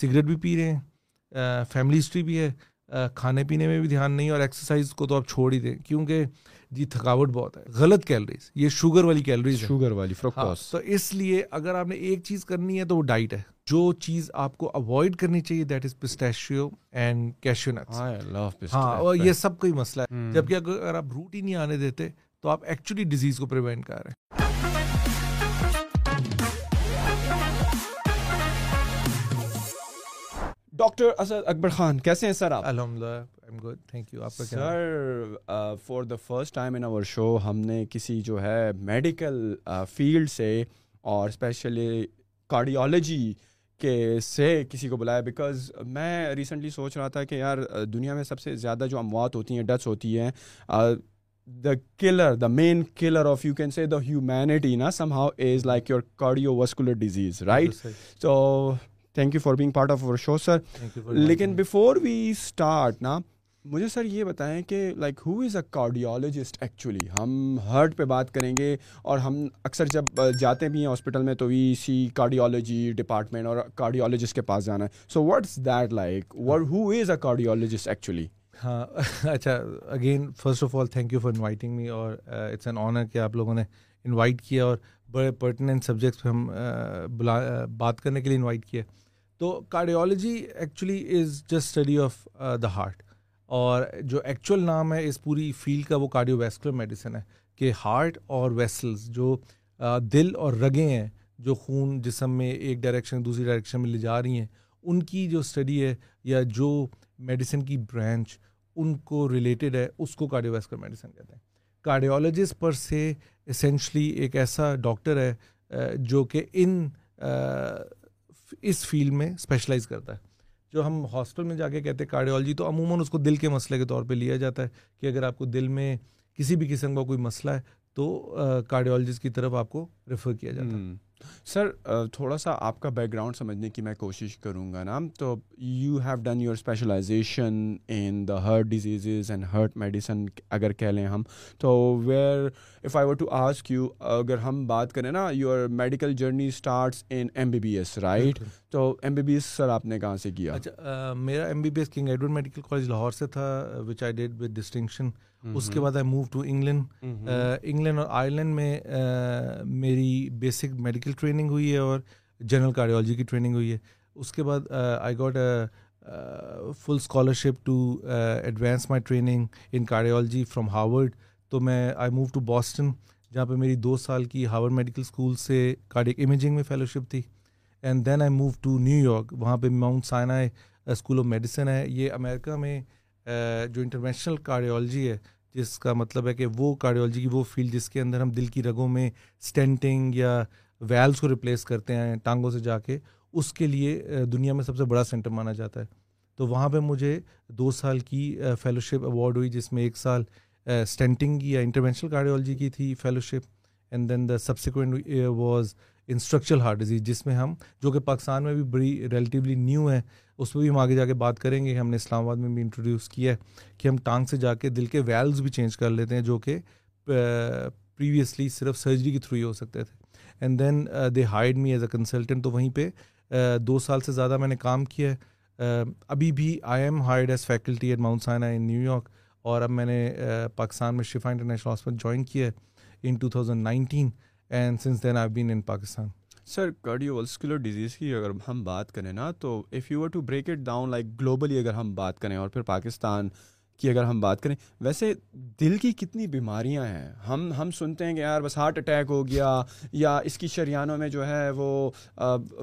Cigarette بھی پی رہے ہیں فیملی ہسٹری بھی ہے کھانے پینے میں بھی دھیان نہیں اور ایکسرسائز کو تو آپ چھوڑ ہی دیں کیونکہ جی تھکاوٹ بہت ہے غلط کیلریز یہ شوگر والی کیلریز شوگر والی فرکٹوز تو اس لیے اگر آپ نے ایک چیز کرنی ہے تو وہ ڈائٹ ہے۔ جو چیز آپ کو اوائڈ کرنی چاہیے that is pistachio and cashew nuts ہاں اور یہ سب کا ہی مسئلہ ہے۔ جبکہ اگر آپ روٹ ہی نہیں آنے دیتے تو آپ ایکچولی ڈیزیز کو پریوینٹ کر رہے ہیں۔ ڈاکٹر اسد اکبر خان کیسے ہیں سر آپ؟ الحمد للہ تھینک یو آپ کا sir for the first time in our show ہم نے کسی جو ہے میڈیکل فیلڈ سے اور اسپیشلی کارڈیالوجی کے سے کسی کو بلایا بیکاز میں ریسنٹلی سوچ رہا تھا کہ یار دنیا میں سب سے زیادہ جو اموات ہوتی ہیں ڈیتھس ہوتی ہیں the killer the main killer of you can say the humanity نا somehow is like your cardiovascular disease right تو thank you for being part of our show sir لیکن بفور وی اسٹارٹ نا مجھے سر یہ بتائیں کہ like who is a cardiologist actually ہم heart پہ بات کریں گے اور ہم اکثر جب جاتے بھی ہیں ہاسپٹل میں تو وی سی کارڈیالوجی ڈپارٹمنٹ اور کارڈیالوجسٹ کے پاس جانا ہے so what's that like who is a cardiologist actually ہاں اچھا again first of all thank you for inviting me اور اٹس این آنر کہ آپ لوگوں نے انوائٹ کیا اور بڑے پرٹننٹ سبجیکٹس پہ ہم بلا بات کرنے کے لیے انوائٹ کیا تو cardiology actually is just study of the heart اور جو ایکچوئل نام ہے اس پوری فیلڈ کا وہ کارڈیو ویسکولر میڈیسن ہے کہ ہارٹ اور ویسلس جو دل اور رگیں ہیں جو خون جسم میں ایک ڈائریکشن دوسری ڈائریکشن میں لے جا رہی ہیں، ان کی جو اسٹڈی ہے یا جو میڈیسن کی برانچ ان کو ریلیٹڈ ہے، اس کو کارڈیو ویسکولر میڈیسن کہتے ہیں۔ کارڈیولوجسٹ پر سے اسینشلی ایک ایسا ڈاکٹر ہے جو کہ ان اس فیلڈ میں اسپیشلائز کرتا ہے۔ جو ہم ہاسپٹل میں جا کے کہتے ہیں کارڈیالوجی تو عموماً اس کو دل کے مسئلے کے طور پہ لیا جاتا ہے کہ اگر آپ کو دل میں کسی بھی قسم کا کوئی مسئلہ ہے تو کارڈیالوجسٹ کی طرف آپ کو ریفر کیا جاتا ہے۔ سر تھوڑا سا آپ کا بیک گراؤنڈ سمجھنے کی میں کوشش کروں گا نا۔ تو you have done your specialization in the heart diseases and heart medicine اگر کہہ لیں ہم۔ تو where if I were to ask you اگر ہم بات کریں نا your medical journey starts in M B B S right تو M B B S sir آپ نے کہاں سے کیا؟ اچھا میرا M B B S King Edward Medical College Lahore سے تھا which I did with distinction اس کے بعد I move to England England اور آئرلینڈ میں میری بیسک میڈیکل ٹریننگ ہوئی ہے اور جنرل کارڈیالوجی کی ٹریننگ ہوئی ہے. اس کے بعد I got full scholarship to advance my training in cardiology from Harvard تو میں آئی موو ٹو باسٹن جہاں پہ میری دو سال کی ہارورڈ میڈیکل اسکول سے کارڈیک امیجنگ میں فیلوشپ تھی. And then I move to New York وہاں پہ Mount Sinai School of Medicine ہے. یہ امیرکا میں جو انٹرنیشنل کارڈیالوجی ہے جس کا مطلب ہے کہ وہ کارڈیولوجی کی وہ فیلڈ جس کے اندر ہم دل کی رگوں میں اسٹینٹنگ یا ویلس کو ریپلیس کرتے ہیں، ٹانگوں سے جا کے، اس کے لیے دنیا میں سب سے بڑا سینٹر مانا جاتا ہے۔ تو وہاں پہ مجھے دو سال کی فیلوشپ ایوارڈ ہوئی جس میں ایک سال اسٹینٹنگ کی یا انٹرونشنل کارڈیولوجی کی تھی fellowship and then the subsequent was structural heart disease, جس میں ہم، جو کہ پاکستان میں بھی بڑی ریلیٹیولی نیو ہے اس پہ بھی ہم آگے جا کے بات کریں گے۔ ہم نے اسلام آباد میں بھی انٹروڈیوس کیا ہے کہ ہم ٹانگ سے جا کے دل کے ویلز بھی چینج کر لیتے ہیں، جو کہ پریویسلی صرف سرجری کے تھرو ہی ہو سکتے تھے۔ And then they hired me as a consultant تو وہیں پہ دو سال سے زیادہ میں نے کام کیا ہے۔ ابھی بھی I am hired as faculty at Mount Sinai in New York اور اب میں نے پاکستان میں شفا انٹرنیشنل ہاسپٹل جوائن کیا ہے in two thousand nineteen and since then I been in Pakistan sir cardiovascular disease کی اگر ہم بات کریں نا تو if you were to break it down like globally اگر ہم بات کریں اور پھر پاکستان کی اگر ہم بات کریں، ویسے دل کی کتنی بیماریاں ہیں۔ ہم ہم سنتے ہیں کہ یار بس ہارٹ اٹیک ہو گیا، یا اس کی شریانوں میں جو ہے وہ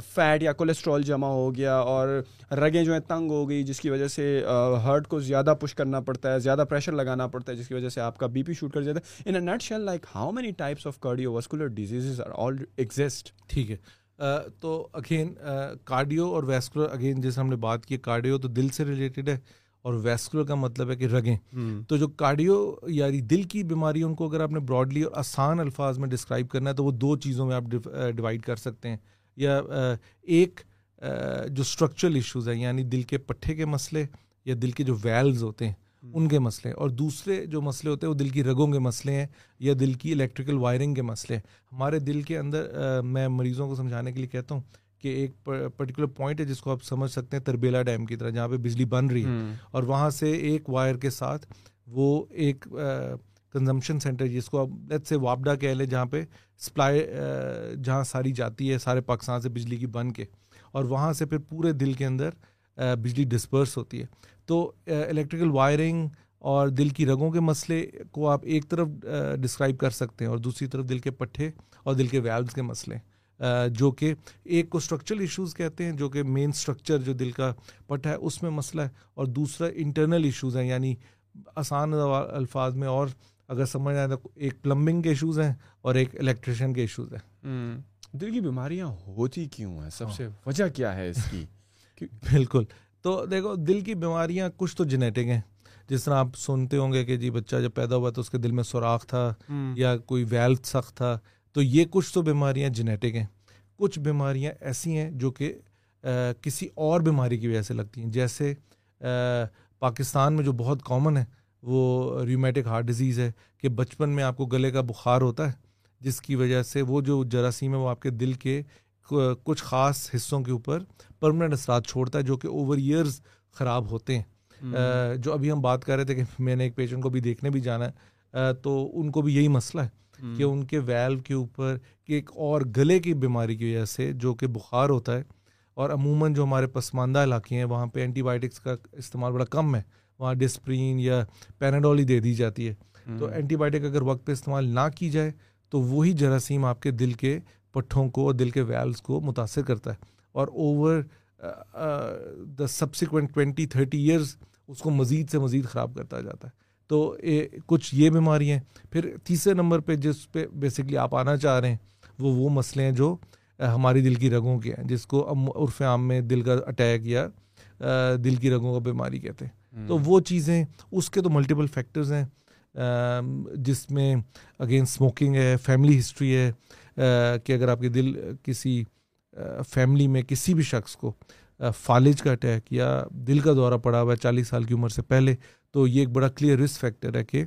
فیٹ یا کولیسٹرول جمع ہو گیا اور رگیں جو ہیں تنگ ہو گئی، جس کی وجہ سے ہارٹ کو زیادہ پش کرنا پڑتا ہے، زیادہ پریشر لگانا پڑتا ہے، جس کی وجہ سے آپ کا بی پی شوٹ کر جاتا ہے۔ In a nutshell like how many types of cardiovascular diseases are all exist ٹھیک ہے۔ تو اگین کارڈیو اور ویسکولر اگین جیسے ہم نے بات کی کارڈیو تو دل سے ریلیٹڈ ہے۔ اور ویسکولر کا مطلب ہے کہ رگیں۔ تو جو کارڈیو یعنی دل کی بیماری ان کو اگر آپ نے براڈلی اور آسان الفاظ میں ڈسکرائب کرنا ہے تو وہ دو چیزوں میں آپ ڈیوائڈ کر سکتے ہیں۔ یا ایک جو اسٹرکچرل ایشوز ہیں یعنی دل کے پٹھے کے مسئلے یا دل کے جو ویلز ہوتے ہیں ان کے مسئلے۔ اور دوسرے جو مسئلے ہوتے ہیں وہ دل کی رگوں کے مسئلے ہیں یا دل کی الیکٹریکل وائرنگ کے مسئلے ہیں۔ ہمارے دل کے اندر میں مریضوں کو سمجھانے کے لیے کہتا ہوں کہ ایک پرٹیکولر پوائنٹ ہے جس کو آپ سمجھ سکتے ہیں تربیلا ڈیم کی طرح جہاں پہ بجلی بن رہی ہے۔ اور وہاں سے ایک وائر کے ساتھ وہ ایک کنزمپشن سینٹر جس کو آپ لیٹ سے واپڈا کہہ لیں جہاں پہ سپلائی جہاں ساری جاتی ہے سارے پاکستان سے بجلی کی بن کے۔ اور وہاں سے پھر پورے دل کے اندر بجلی ڈسپرس ہوتی ہے۔ تو الیکٹریکل وائرنگ اور دل کی رگوں کے مسئلے کو آپ ایک طرف ڈسکرائب کر سکتے ہیں اور دوسری طرف دل کے پٹھے اور دل کے ویلوز کے مسئلے۔ جو کہ ایک کو اسٹرکچرل ایشوز کہتے ہیں جو کہ مین اسٹرکچر جو دل کا پٹھا ہے اس میں مسئلہ ہے۔ اور دوسرا انٹرنل ایشوز ہیں یعنی آسان الفاظ میں اور اگر سمجھ آئے تو ایک پلمبنگ کے ایشوز ہیں اور ایک الیکٹریشین کے ایشوز ہیں۔ دل کی بیماریاں ہوتی کیوں ہیں؟ سب سے وجہ کیا ہے اس کی؟ بالکل۔ تو دیکھو دل کی بیماریاں کچھ تو جنیٹک ہیں۔ جس طرح آپ سنتے ہوں گے کہ جی بچہ جب پیدا ہوا تو اس کے دل میں سوراخ تھا یا کوئی ویل سخت تھا۔ تو یہ کچھ تو بیماریاں جنیٹک ہیں کچھ بیماریاں ایسی ہیں جو کہ کسی اور بیماری کی وجہ سے لگتی ہیں۔ جیسے پاکستان میں جو بہت کامن ہے وہ ریومیٹک ہارٹ ڈیزیز ہے کہ بچپن میں آپ کو گلے کا بخار ہوتا ہے جس کی وجہ سے وہ جو جراثیم ہے وہ آپ کے دل کے کچھ خاص حصوں کے اوپر پرماننٹ اثرات چھوڑتا ہے جو کہ اوور ایئرز خراب ہوتے ہیں۔ جو ابھی ہم بات کر رہے تھے کہ میں نے ایک پیشنٹ کو بھی دیکھنے بھی جانا ہے تو ان کو بھی یہی مسئلہ ہے۔ کہ ان کے ویلو کے اوپر کہ ایک اور گلے کی بیماری کی وجہ سے جو کہ بخار ہوتا ہے اور عموماً جو ہمارے پسماندہ علاقے ہیں وہاں پہ اینٹی بائیوٹکس کا استعمال بڑا کم ہے۔ وہاں ڈسپرین یا پیناڈول ہی دے دی جاتی ہے۔ تو اینٹی بائیوٹک اگر وقت پہ استعمال نہ کی جائے تو وہی جراثیم آپ کے دل کے پٹھوں کو اور دل کے ویلس کو متاثر کرتا ہے۔ اور over the subsequent twenty thirty years اس کو مزید سے مزید خراب کرتا جاتا ہے۔ تو کچھ یہ بیماری ہیں۔ پھر تیسرے نمبر پہ جس پہ بیسکلی آپ آنا چاہ رہے ہیں وہ وہ مسئلے ہیں جو ہماری دل کی رگوں کے ہیں جس کو عرف عام میں دل کا اٹیک یا دل کی رگوں کا بیماری کہتے ہیں۔ تو وہ چیزیں اس کے تو ملٹیپل فیکٹرز ہیں۔ جس میں اگین اسموکنگ ہے فیملی ہسٹری ہے کہ اگر آپ کے دل کسی فیملی میں کسی بھی شخص کو فالج کا اٹیک یا دل کا دورہ پڑا ہوا ہے چالیس سال کی عمر سے پہلے تو یہ ایک بڑا کلیئر رسک فیکٹر ہے کہ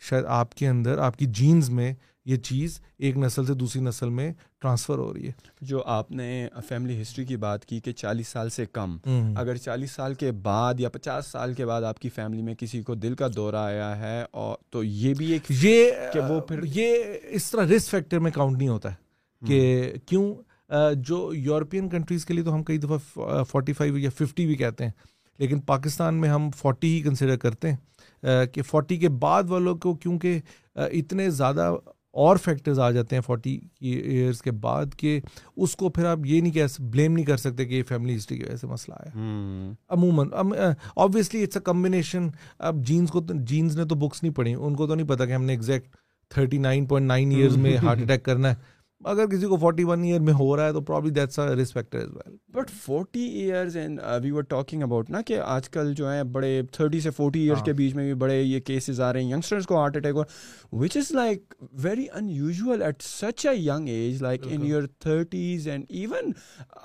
شاید آپ کے اندر آپ کی جینز میں یہ چیز ایک نسل سے دوسری نسل میں ٹرانسفر ہو رہی ہے۔ جو آپ نے فیملی ہسٹری کی بات کی کہ چالیس سال سے کم اگر چالیس سال کے بعد یا پچاس سال کے بعد آپ کی فیملی میں کسی کو دل کا دورہ آیا ہے اور تو یہ بھی ایک یہ کہ وہ پھر یہ اس طرح رسک فیکٹر میں کاؤنٹ نہیں ہوتا ہے کہ کیوں؟ جو یورپین کنٹریز کے لیے تو ہم کئی دفعہ فورٹی فائیو یا ففٹی بھی کہتے ہیں۔ لیکن پاکستان میں ہم فورٹی ہی کنسیڈر کرتے ہیں کہ فورٹی کے بعد والوں کو کیونکہ اتنے زیادہ اور فیکٹرز آ جاتے ہیں فورٹی ایئرس کے بعد کہ اس کو پھر آپ یہ نہیں کہہ بلیم نہیں کر سکتے کہ یہ فیملی ہسٹری کی وجہ سے مسئلہ آیا۔ عموماً obviously it's a combination of genes کو جینس نے تو بکس نہیں پڑھی ان کو تو نہیں پتا کہ ہم نے exact thirty nine point nine years میں ہارٹ اٹیک کرنا ہے۔ اگر کسی کو فورٹی ون ایئر میں ہو رہا ہے تو probably that's risk factor as well but forty years and we were talking about نا کہ آج کل جو ہے بڑے تھرٹی سے فورٹی ایئرس کے بیچ میں بھی بڑے یہ کیسز آ رہے ہیں ینگسٹرس کو ہارٹ اٹیک اور which is like very unusual at such a young age like in your thirties and even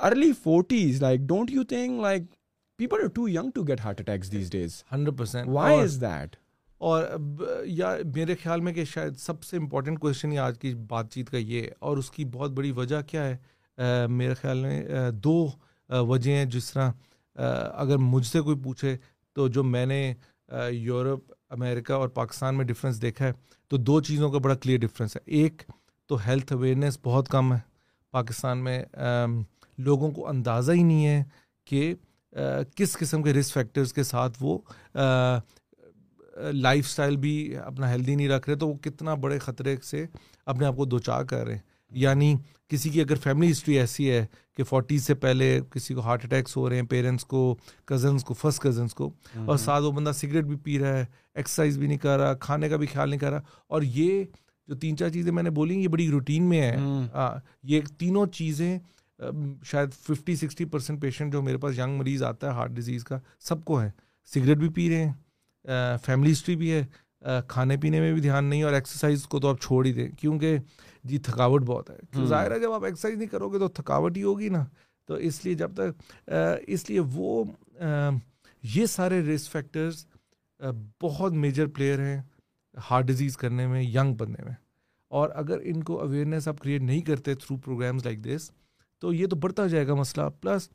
early forties like don't you think like people are too young to get heart attacks these days hundred percent why is that اور یا میرے خیال میں کہ شاید سب سے important question آج کی بات چیت کا یہ اور اس کی بہت بڑی وجہ کیا ہے؟ میرے خیال میں دو وجہ ہیں جس طرح اگر مجھ سے کوئی پوچھے تو جو میں نے یورپ، امریکہ اور پاکستان میں ڈفرینس دیکھا ہے، تو دو چیزوں کا بڑا کلیئر ڈفرینس ہے۔ ایک تو ہیلتھ اویئرنیس بہت کم ہے۔ پاکستان میں لوگوں کو اندازہ ہی نہیں ہے کہ کس قسم کے رسک فیکٹرز کے ساتھ وہ لائف اسٹائل بھی اپنا ہیلدی نہیں رکھ رہے تو وہ کتنا بڑے خطرے سے اپنے آپ کو دو چار کر رہے ہیں۔ یعنی کسی کی اگر فیملی ہسٹری ایسی ہے کہ فورٹی سے پہلے کسی کو ہارٹ اٹیکس ہو رہے ہیں پیرنٹس کو کزنس کو فرسٹ کزنس کو اور ساتھ وہ بندہ سگریٹ بھی پی رہا ہے ایکسرسائز بھی نہیں کر رہا کھانے کا بھی خیال نہیں کر رہا۔ اور یہ جو تین چار چیزیں میں نے بولی یہ بڑی روٹین میں ہے۔ یہ تینوں چیزیں شاید ففٹی سکسٹی پرسینٹ پیشنٹ جو میرے پاس ینگ مریض آتا ہے ہارٹ ڈیزیز کا سب کو ہے۔ سگریٹ بھی پی رہے ہیں۔ فیملی ہسٹری بھی ہے۔ کھانے پینے میں بھی دھیان نہیں اور ایکسرسائز کو تو آپ چھوڑ ہی دیں۔ کیونکہ جی تھکاوٹ بہت ہے۔ ظاہر ہے جب آپ ایکسرسائز نہیں کرو گے تو تھکاوٹ ہی ہوگی نا۔ تو اس لیے جب تک اس لیے وہ یہ سارے رسک فیکٹرز بہت میجر پلیئر ہیں ہارٹ ڈیزیز کرنے میں ینگ بننے میں۔ اور اگر ان کو اویئرنیس آپ کریٹ نہیں کرتے تھرو پروگرامز لائک دس تو یہ تو بڑھتا جائے گا مسئلہ۔ پلس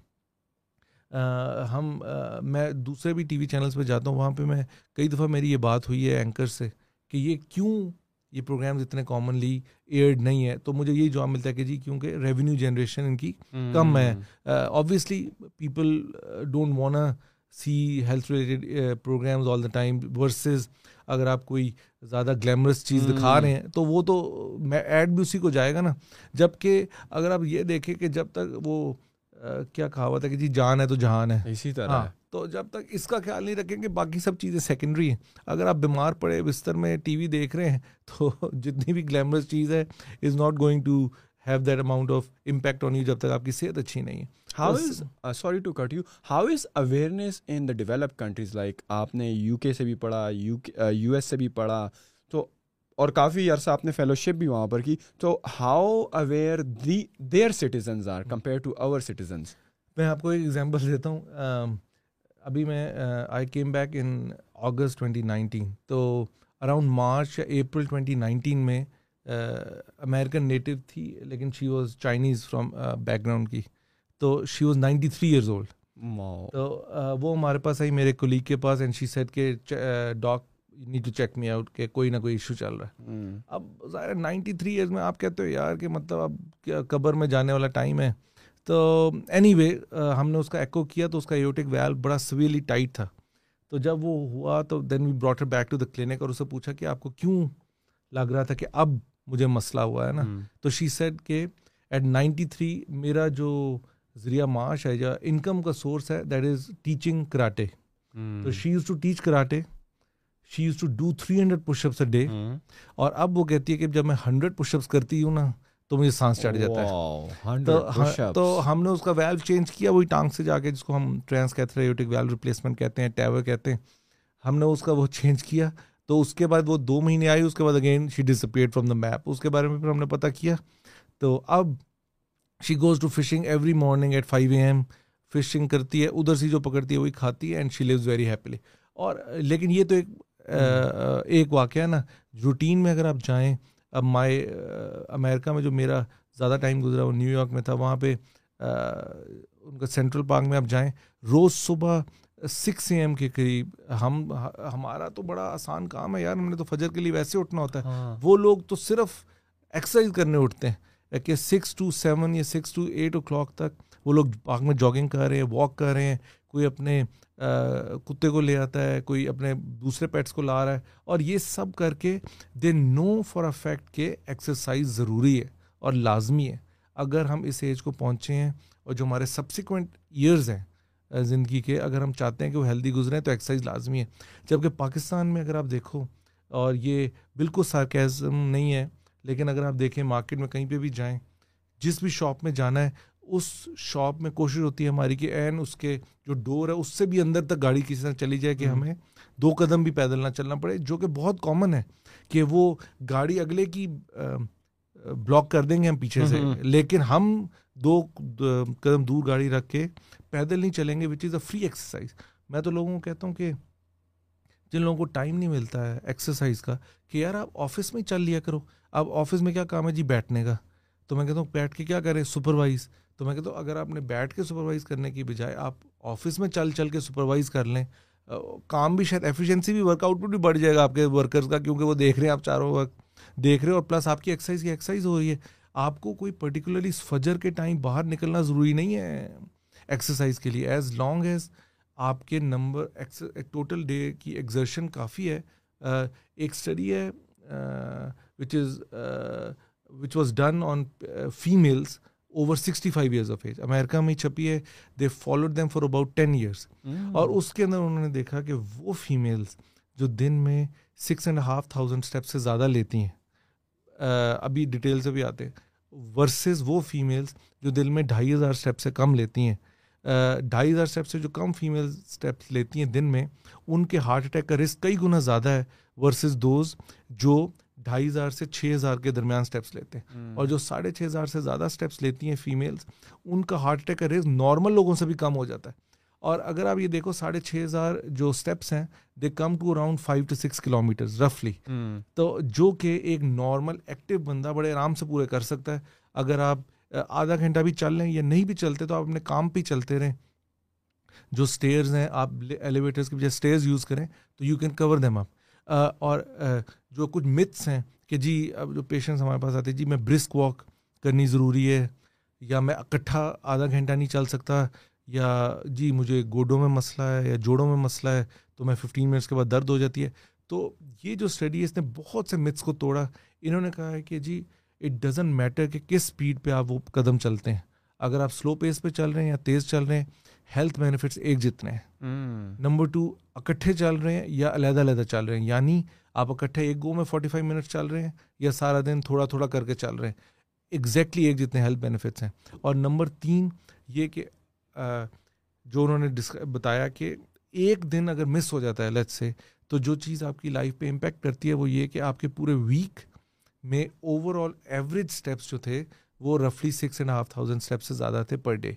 ہم میں دوسرے بھی ٹی وی چینلس پہ جاتا ہوں وہاں پہ میں کئی دفعہ میری یہ بات ہوئی ہے اینکر سے کہ یہ کیوں یہ پروگرامز اتنے کامنلی ایئرڈ نہیں ہے تو مجھے یہی جواب ملتا ہے کہ جی کیونکہ ریونیو جنریشن ان کی کم ہے۔ Obviously people don't want see health related programs all the time versus اگر آپ کوئی زیادہ گلیمرس چیز دکھا رہے ہیں تو وہ تو ایڈ بھی اسی کو جائے گا نا۔ جبکہ اگر آپ یہ دیکھیں کہ جب تک وہ کیا کہاوت ہے کہ جی جان ہے تو جہان ہے۔ اسی طرح ہاں تو جب تک اس کا خیال نہیں رکھیں کہ باقی سب چیزیں سیکنڈری ہیں۔ اگر آپ بیمار پڑے بستر میں ٹی وی دیکھ رہے ہیں تو جتنی بھی گلیمرس چیز ہے is not going to have that amount of impact on you جب تک آپ کی صحت اچھی نہیں ہے۔ How is sorry to cut you how is awareness in the develop countries like آپ نے یو کے سے بھی پڑھا یو ایس سے بھی پڑھا۔ تو اور کافی عرصہ آپ نے فیلوشپ بھی وہاں پر کی تو how aware the their citizens are compare to our citizens میں آپ کو ایک ایگزامپل دیتا ہوں ابھی میں I came back in August twenty nineteen تو اراؤنڈ مارچ یا اپریل ٹوینٹی نائنٹین میں امیریکن نیٹو تھی لیکن she was Chinese from back ground کی تو she was ninety three years old تو وہ ہمارے پاس آئی میرے کولیگ کے پاس اینڈ شی سیٹ کہ doc need to check me out کہ کوئی نہ کوئی ایشو چل رہا ہے۔ اب ظاہر نائنٹی تھری ایئرز میں آپ کہتے ہو یار کہ مطلب اب قبر میں جانے والا ٹائم ہے۔ تو اینی وے ہم نے اس کا ایکو کیا تو اس کا ایوٹک ویل بڑا سویئرلی ٹائٹ تھا۔ تو جب وہ ہوا تو then we brought her back to the clinic اور اسے پوچھا کہ آپ کو کیوں لگ رہا تھا کہ اب مجھے مسئلہ ہوا ہے نا؟ تو شی سیٹ کہ ایٹ نائنٹی تھری میرا جو ذریعہ معاش ہے یا انکم کا سورس ہے دیٹ از ٹیچنگ کراٹے تو she used to teach karate she used to do three hundred push ups a day اور اب وہ کہتی ہے کہ جب میں ہنڈریڈ پش اپس کرتی ہوں نا تو مجھے سانس چڑھ جاتا ہے۔ تو ہم نے اس کا ویلو چینج کیا وہی ٹانگ سے جا کے جس کو ہم ٹرانس کہتے ہیں یوٹک ویلو ریپلیسمنٹ کہتے ہیں ٹیور کہتے ہیں۔ ہم نے اس کا وہ چینج کیا تو اس کے بعد وہ دو مہینے آئی اس کے بعد again she disappear from the map اس کے بارے میں پھر ہم نے پتہ کیا۔ تو اب she goes to fishing every morning at five a m fishing کرتی ہے ادھر سے جو پکڑتی ہے وہی کھاتی ہے and she lives very happily اور لیکن یہ تو ایک ایک واقعہ ہے نا روٹین میں اگر آپ جائیں اب مائے امیرکا میں جو میرا زیادہ ٹائم گزرا وہ نیو یارک میں تھا وہاں پہ ان کا سینٹرل پارک میں آپ جائیں روز صبح سکس اے ایم کے قریب ہم ہمارا تو بڑا آسان کام ہے یار ہم نے تو فجر کے لیے ویسے اٹھنا ہوتا ہے ہاں۔ وہ لوگ تو صرف ایکسرسائز کرنے اٹھتے ہیں کہ سکس ٹو سیون یا six to eight o'clock تک وہ لوگ پارک میں جاگنگ کر رہے ہیں واک کر رہے ہیں کوئی اپنے کتے کو لے آتا ہے، کوئی اپنے دوسرے پیٹس کو لا رہا ہے، اور یہ سب کر کے they know for a fact کہ ایکسرسائز ضروری ہے اور لازمی ہے۔ اگر ہم اس ایج کو پہنچے ہیں اور جو ہمارے سبسیکوینٹ ایئرز ہیں زندگی کے، اگر ہم چاہتے ہیں کہ وہ ہیلدی گزریں تو ایکسرسائز لازمی ہے۔ جبکہ پاکستان میں اگر آپ دیکھو، اور یہ بالکل سارکیزم نہیں ہے، لیکن اگر آپ دیکھیں مارکیٹ میں کہیں پہ بھی جائیں، جس بھی شاپ میں جانا ہے اس شاپ میں کوشش ہوتی ہے ہماری کہ این اس کے جو ڈور ہے اس سے بھی اندر تک گاڑی کسی طرح چلی جائے کہ ہمیں دو قدم بھی پیدل نہ چلنا پڑے جو کہ بہت کامن ہے کہ وہ گاڑی اگلے کی بلاک کر دیں گے ہم پیچھے سے۔ لیکن ہم دو قدم دور گاڑی رکھ کے پیدل نہیں چلیں گے وچ از اے فری ایکسرسائز میں تو لوگوں کو کہتا ہوں کہ جن لوگوں کو ٹائم نہیں ملتا ہے ایکسرسائز کا کہ یار آپ آفس میں چل لیا کرو۔ اب آفس میں کیا کام ہے جی بیٹھنے کا؟ تو میں کہتا ہوں بیٹھ کے کیا کریں؟ سپروائز تو میں کہتا ہوں اگر آپ نے بیٹھ کے سپروائز کرنے کی بجائے آپ آفس میں چل چل کے سپروائز کر لیں کام بھی شاید ایفیشنسی بھی ورک آؤٹ بھی بڑھ جائے گا آپ کے ورکرز کا کیونکہ وہ دیکھ رہے ہیں آپ چاروں وقت، دیکھ رہے ہیں اور پلس آپ کی ایکسرسائز کی ایکسرسائز ہو رہی ہے۔ آپ کو کوئی پرٹیکولرلی فجر کے ٹائم باہر نکلنا ضروری نہیں ہے ایکسرسائز کے لیے۔ ایز لانگ ایز آپ کے نمبر ٹوٹل ڈے کی ایگزرشن کافی ہے۔ ایک اسٹڈی ہے which is which was done on females over sixty five years of age America میں چھپی ہے. They followed them for about ten years اور اس کے اندر انہوں نے دیکھا کہ وہ فیمیلس جو دن میں six and half thousand step سے زیادہ لیتی ہیں. ابھی ڈیٹیل سے بھی آتے ہیں. ورسز وہ فیمیلس جو دل میں ڈھائی ہزار اسٹیپ سے کم لیتی ہیں. ڈھائی ہزار اسٹیپ سے جو کم فیمیل اسٹیپس لیتی ہیں دن میں ان کے ہارٹ اٹیک کا رسک کئی گنا زیادہ ہے. ورسز دوز جو ڈھائی ہزار سے چھ ہزار کے درمیان اسٹیپس لیتے ہیں۔ اور جو ساڑھے چھ ہزار سے زیادہ اسٹیپس لیتی ہیں فیمیلس ان کا ہارٹ اٹیک کا ریز نارمل لوگوں سے بھی کم ہو جاتا ہے۔ اور اگر آپ یہ دیکھو ساڑھے چھ ہزار جو اسٹیپس ہیں they come to around five to six kilometre رفلی تو جو کہ ایک نارمل ایکٹیو بندہ بڑے آرام سے پورے کر سکتا ہے۔ اگر آپ آدھا گھنٹہ بھی چل لیں یا نہیں بھی چلتے تو آپ اپنے کام پہ چلتے رہیں۔ جو اسٹیئرز ہیں آپ ایلیویٹرس کی بجائے اسٹیئرز یوز کریں تو you can cover them up اور جو کچھ متس ہیں کہ جی اب جو پیشنٹس ہمارے پاس آتے ہیں جی میں برسک واک کرنی ضروری ہے، یا میں اکٹھا آدھا گھنٹہ نہیں چل سکتا، یا جی مجھے گوڈوں میں مسئلہ ہے، یا جوڑوں میں مسئلہ ہے، تو میں ففٹین منٹس کے بعد درد ہو جاتی ہے۔ تو یہ جو اسٹڈی ہے، اس نے بہت سے متس کو توڑا۔ انہوں نے کہا ہے کہ جی اٹ ڈزنٹ میٹر کہ کس اسپیڈ پہ آپ وہ قدم چلتے ہیں۔ اگر آپ سلو پیس پہ چل رہے ہیں یا تیز چل رہے ہیں ہیلتھ بینیفٹس ایک جتنے ہیں۔ نمبر ٹو اکٹھے چل رہے ہیں یا علیحدہ علیحدہ چل رہے ہیں۔ یعنی آپ اکٹھے ایک گو میں فورٹی فائیو منٹ چل رہے ہیں یا سارا دن تھوڑا تھوڑا کر کے چل رہے ہیں۔ ایگزیکٹلی ایک جتنے ہیلتھ بینیفٹس ہیں۔ اور نمبر تین یہ کہ جو انہوں نے بتایا کہ ایک دن اگر مس ہو جاتا ہے لت سے تو جو چیز آپ کی لائف پہ امپیکٹ کرتی ہے وہ یہ کہ آپ کے پورے ویک میں اوور آل ایوریج اسٹیپس جو تھے وہ رفلی six and half thousand steps سے زیادہ تھے پر ڈے